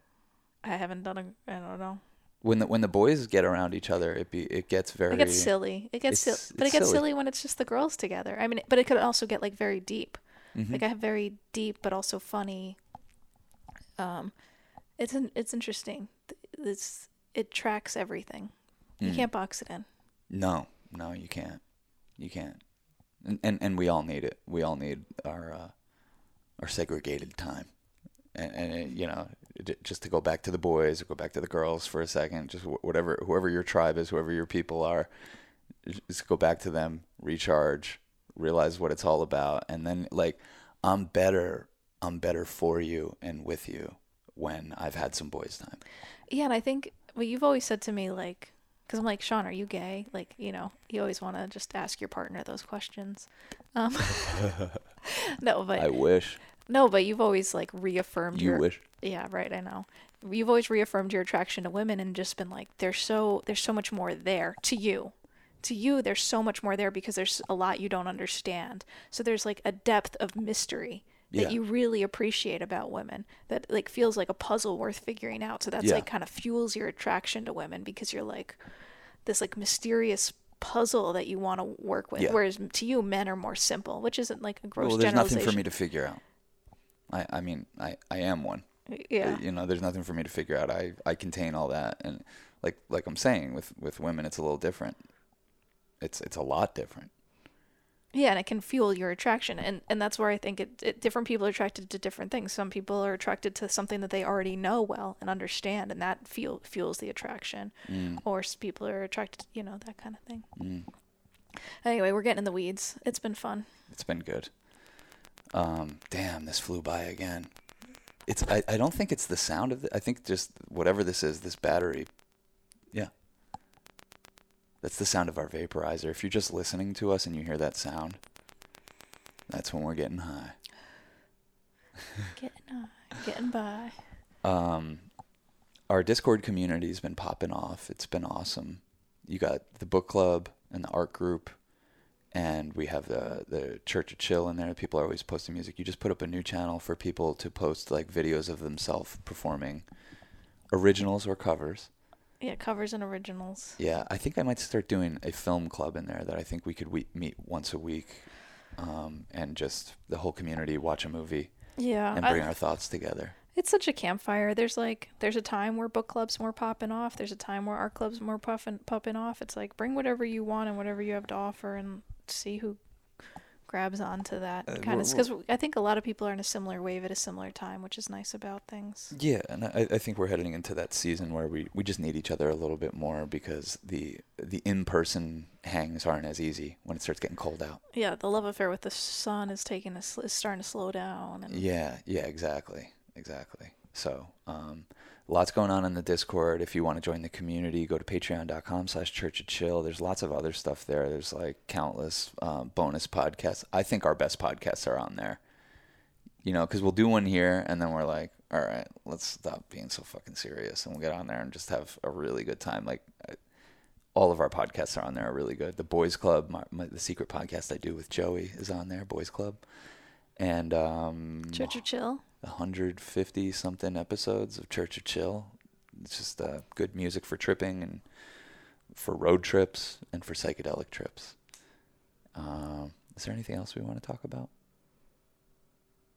i haven't done a i don't know When the when the boys get around each other, it be it gets very it gets silly it gets silly but it gets silly. silly when it's just the girls together i mean but it could also get like very deep Mhm. like i have very deep but also funny um it's an it's interesting it's it tracks everything you Mm. can't box it in No, no, you can't. You can't. And and, and we all need it. We all need our uh, our segregated time. And and uh, you know, just to go back to the boys or go back to the girls for a second, just whatever whoever your tribe is, whoever your people are, just go back to them, recharge, realize what it's all about, and then like I'm better. I'm better for you and with you when I've had some boys time. Yeah, and I think well, you've always said to me like, because I'm like, Sean, are you gay? Like, you know, you always want to just ask your partner those questions. Um, no, but I wish no, but you've always like reaffirmed you your wish. yeah, right. I know. You've always reaffirmed your attraction to women and just been like, there's so there's so much more there to you. To you, there's so much more there because there's a lot you don't understand. So there's like a depth of mystery that Yeah. you really appreciate about women that like feels like a puzzle worth figuring out. So that's Yeah. like kind of fuels your attraction to women because you're like this like mysterious puzzle that you want to work with. Yeah. Whereas to you, men are more simple, which isn't like a gross well, there's nothing for me to figure out. I, I mean, I, I am one. yeah. Uh, you know, there's nothing for me to figure out. I, I contain all that, and like like I'm saying, with with women, it's a little different. It's it's a lot different. Yeah, and it can fuel your attraction, and and that's where I think it, it different people are attracted to different things. Some people are attracted to something that they already know well and understand, and that fuel fuels the attraction. Mm, Or people are attracted, you know, that kind of thing. mm. Anyway, we're getting in the weeds. It's been fun. It's been good. Um, damn, this flew by again. It's I, I don't think it's the sound of it. I think just whatever this is, this battery. Yeah. That's the sound of our vaporizer. If you're just listening to us and you hear that sound, that's when we're getting high. Getting uh, getting by. um, our Discord community's been popping off. It's been awesome. You got the book club and the art group, and we have the the Church of Chill in there. People are always posting music. You just put up a new channel for people to post like videos of themselves performing originals or covers. Yeah, covers and originals. Yeah, I think I might start doing a film club in there that I think we could we- meet once a week, um, and just the whole community watch a movie Yeah, and I- bring our thoughts together. It's such a campfire. There's like there's a time where book clubs more popping off. There's a time where art clubs more puffing popping off. It's like bring whatever you want and whatever you have to offer and see who grabs onto that Uh, kind of because I think a lot of people are in a similar wave at a similar time, which is nice about things. Yeah, and I, I think we're heading into that season where we, we just need each other a little bit more because the the in-person hangs aren't as easy when it starts getting cold out. Yeah, the love affair with the sun is taking a is starting to slow down. And Yeah, yeah, exactly, exactly. So, um, lots going on in the Discord. If you want to join the community, go to patreon.com slash church of chill. There's lots of other stuff there. There's like countless um, bonus podcasts. I think our best podcasts are on there. You know, because we'll do one here and then we're like, all right, let's stop being so fucking serious and we'll get on there and just have a really good time. Like, all of our podcasts are on there are really good. The Boys Club, my, my, the secret podcast I do with Joey is on there, Boys Club. And um, Church of Chill. 150 something episodes of Church of Chill. It's just uh, good music for tripping and for road trips and for psychedelic trips. Um, is there anything else we want to talk about?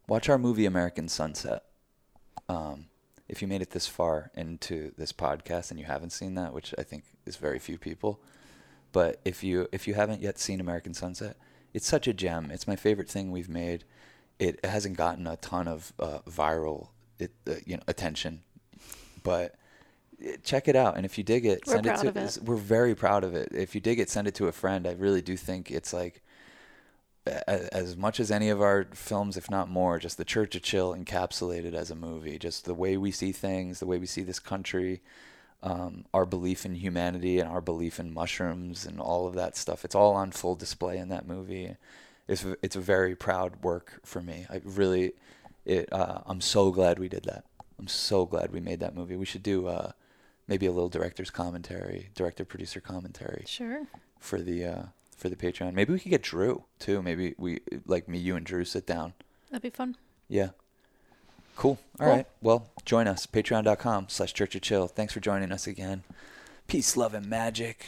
Watch our movie American Sunset. Um, if you made it this far into this podcast and you haven't seen that, which I think is very few people, but if you if you haven't yet seen American Sunset, it's such a gem. It's my favorite thing we've made. It hasn't gotten a ton of uh, viral it, uh, you know attention, but check it out. And if you dig it, We're send it to. it. We're very proud of it. If you dig it, send it to a friend. I really do think it's like as much as any of our films, if not more, just the Church of Chill encapsulated as a movie. Just the way we see things, the way we see this country, um, our belief in humanity and our belief in mushrooms and all of that stuff. It's all on full display in that movie. It's it's a very proud work for me. I really, it. Uh, I'm so glad we did that. I'm so glad we made that movie. We should do uh, maybe a little director's commentary, director producer commentary Sure. for the uh, for the Patreon. Maybe we could get Drew too. Maybe we like me, you, and Drew sit down. That'd be fun. Yeah. Cool. All Cool. right. Well, join us. Patreon.com slash Church of Chill. Thanks for joining us again. Peace, love, and magic.